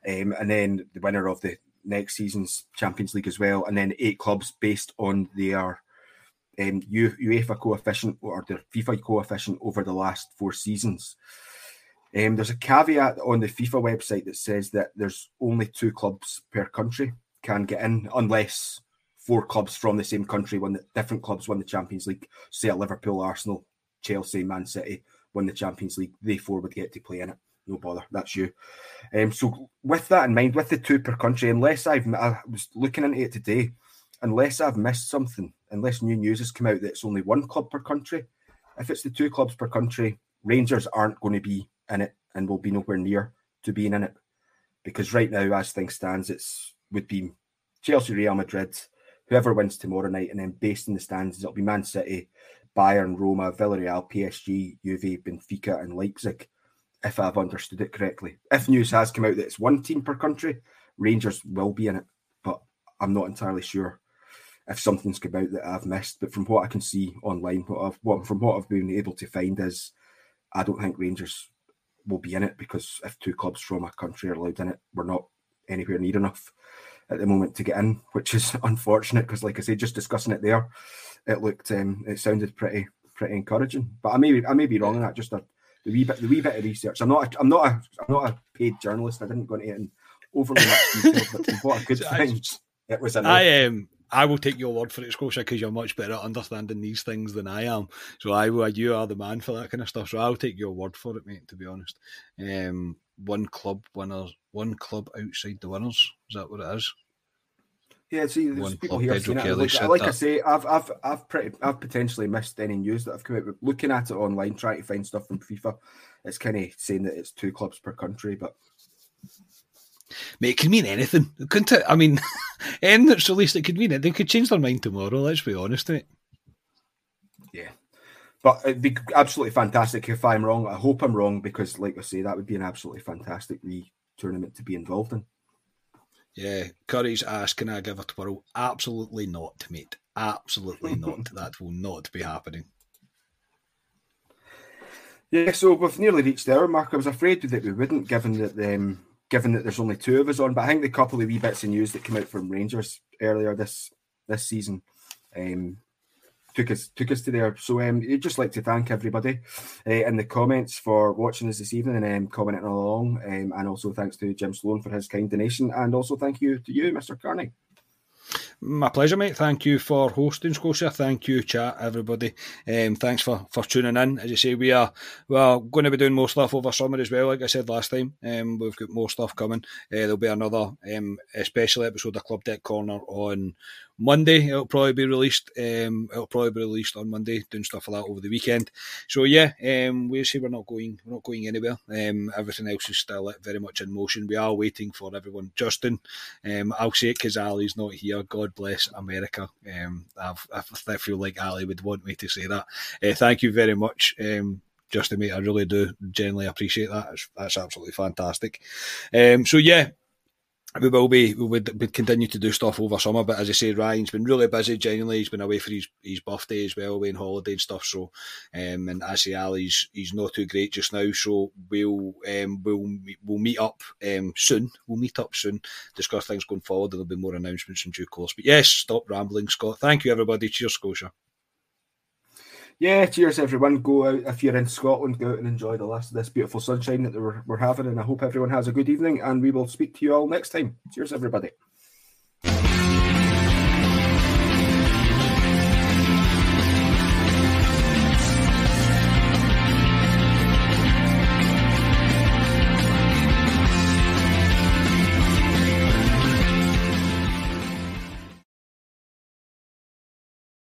Speaker 4: Um, and then the winner of the next season's Champions League as well. And then eight clubs based on their um, UEFA coefficient or the FIFA coefficient over the last four seasons. Um, there's a caveat on the FIFA website that says that there's only two clubs per country can get in unless four clubs from the same country won the different clubs won the Champions League. Say a Liverpool, Arsenal, Chelsea, Man City won the Champions League. They four would get to play in it. No bother, that's you. Um, so with that in mind, with the two per country, unless I've I was looking into it today, unless I've missed something, unless new news has come out that it's only one club per country. If it's the two clubs per country, Rangers aren't going to be in it and will be nowhere near to being in it. Because right now, as things stands, it's would be Chelsea, Real Madrid, whoever wins tomorrow night, and then based in the stands, it'll be Man City, Bayern, Roma, Villarreal, PSG, Juve, Benfica, and Leipzig. If I've understood it correctly. If news has come out that it's one team per country, Rangers will be in it, but I'm not entirely sure. If something's come out that I've missed. But from what I can see online, what I've what, from what I've been able to find is, I don't think Rangers will be in it because if two clubs from a country are allowed in it, we're not anywhere near enough at the moment to get in, which is unfortunate because, like I say, just discussing it there, it looked um, it sounded pretty pretty encouraging. But I may I may be wrong on that. Just a the wee bit the wee bit of research. I'm not a, I'm not a I'm not a paid journalist. I didn't go into it in overly much detail, but from what I could find, it was. A
Speaker 5: I um I will take your word for it, Scotia, because you're much better at understanding these things than I am. So I will. You are the man for that kind of stuff. So I'll take your word for it, mate. To be honest, um, one club winners, one club outside the winners. Is that what it is?
Speaker 4: Yeah, see, there's
Speaker 5: One
Speaker 4: people here saying.
Speaker 5: Kelly
Speaker 4: Like, like I say, I've, I've, I've pretty, I've potentially missed any news that I've come out with. Looking at it online, trying to find stuff from FIFA, it's kind of saying that it's two clubs per country, but
Speaker 5: Mate, it could mean anything, couldn't it? I mean, anything that's released, it could mean it. They could change their mind tomorrow. Let's be honest, mate.
Speaker 4: yeah. But it'd be absolutely fantastic if I'm wrong. I hope I'm wrong because, like I say, that would be an absolutely fantastic wee tournament to be involved in.
Speaker 5: Yeah, Curry's asked, can I give a twirl? Absolutely not, mate. Absolutely not. That will not be happening.
Speaker 4: Yeah, so we've nearly reached the hour mark. I was afraid that we wouldn't, given that um, given that there's only two of us on. But I think the couple of wee bits of news that came out from Rangers earlier this this season um, took us took us to there. So um, I'd just like to thank everybody uh, in the comments for watching us this evening and um, commenting along, um, and also thanks to Jim Sloan for his kind donation, and also thank you to you, Mr. Carney.
Speaker 5: My pleasure, mate. Thank you for hosting, Scotia. Thank you, chat, everybody. Um, thanks for, for tuning in. As you say, we are well going to be doing more stuff over summer as well. Like I said last time, um, we've got more stuff coming. Uh, there'll be another um, special episode of Club Deck Corner on Monday. It'll probably be released. Um, it'll probably be released on Monday. Doing stuff like that over the weekend. So yeah, um, we say we're not going. We're not going anywhere. Um, everything else is still very much in motion. We are waiting for everyone. Justin, um, I'll say it because Ali's not here. God bless America. Um, I've, I feel like Ali would want me to say that. Uh, thank you very much. Um, Justin, mate, I really do genuinely appreciate that. That's absolutely fantastic. Um, so yeah, we will be we would, would continue to do stuff over summer but as I say Ryan's been really busy genuinely he's been away for his, his birthday as well away on holiday and stuff so um, and as say he's not too great just now so we'll um, we'll we'll meet up um, soon. We'll meet up soon discuss things going forward. There'll be more announcements in due course. But yes stop rambling Scott. Thank you everybody. Cheers Scotia
Speaker 4: Yeah, cheers everyone. Go out if you're in Scotland, go out and enjoy the last of this beautiful sunshine that we're, we're having. And I hope everyone has a good evening. And we will speak to you all next time. Cheers, everybody.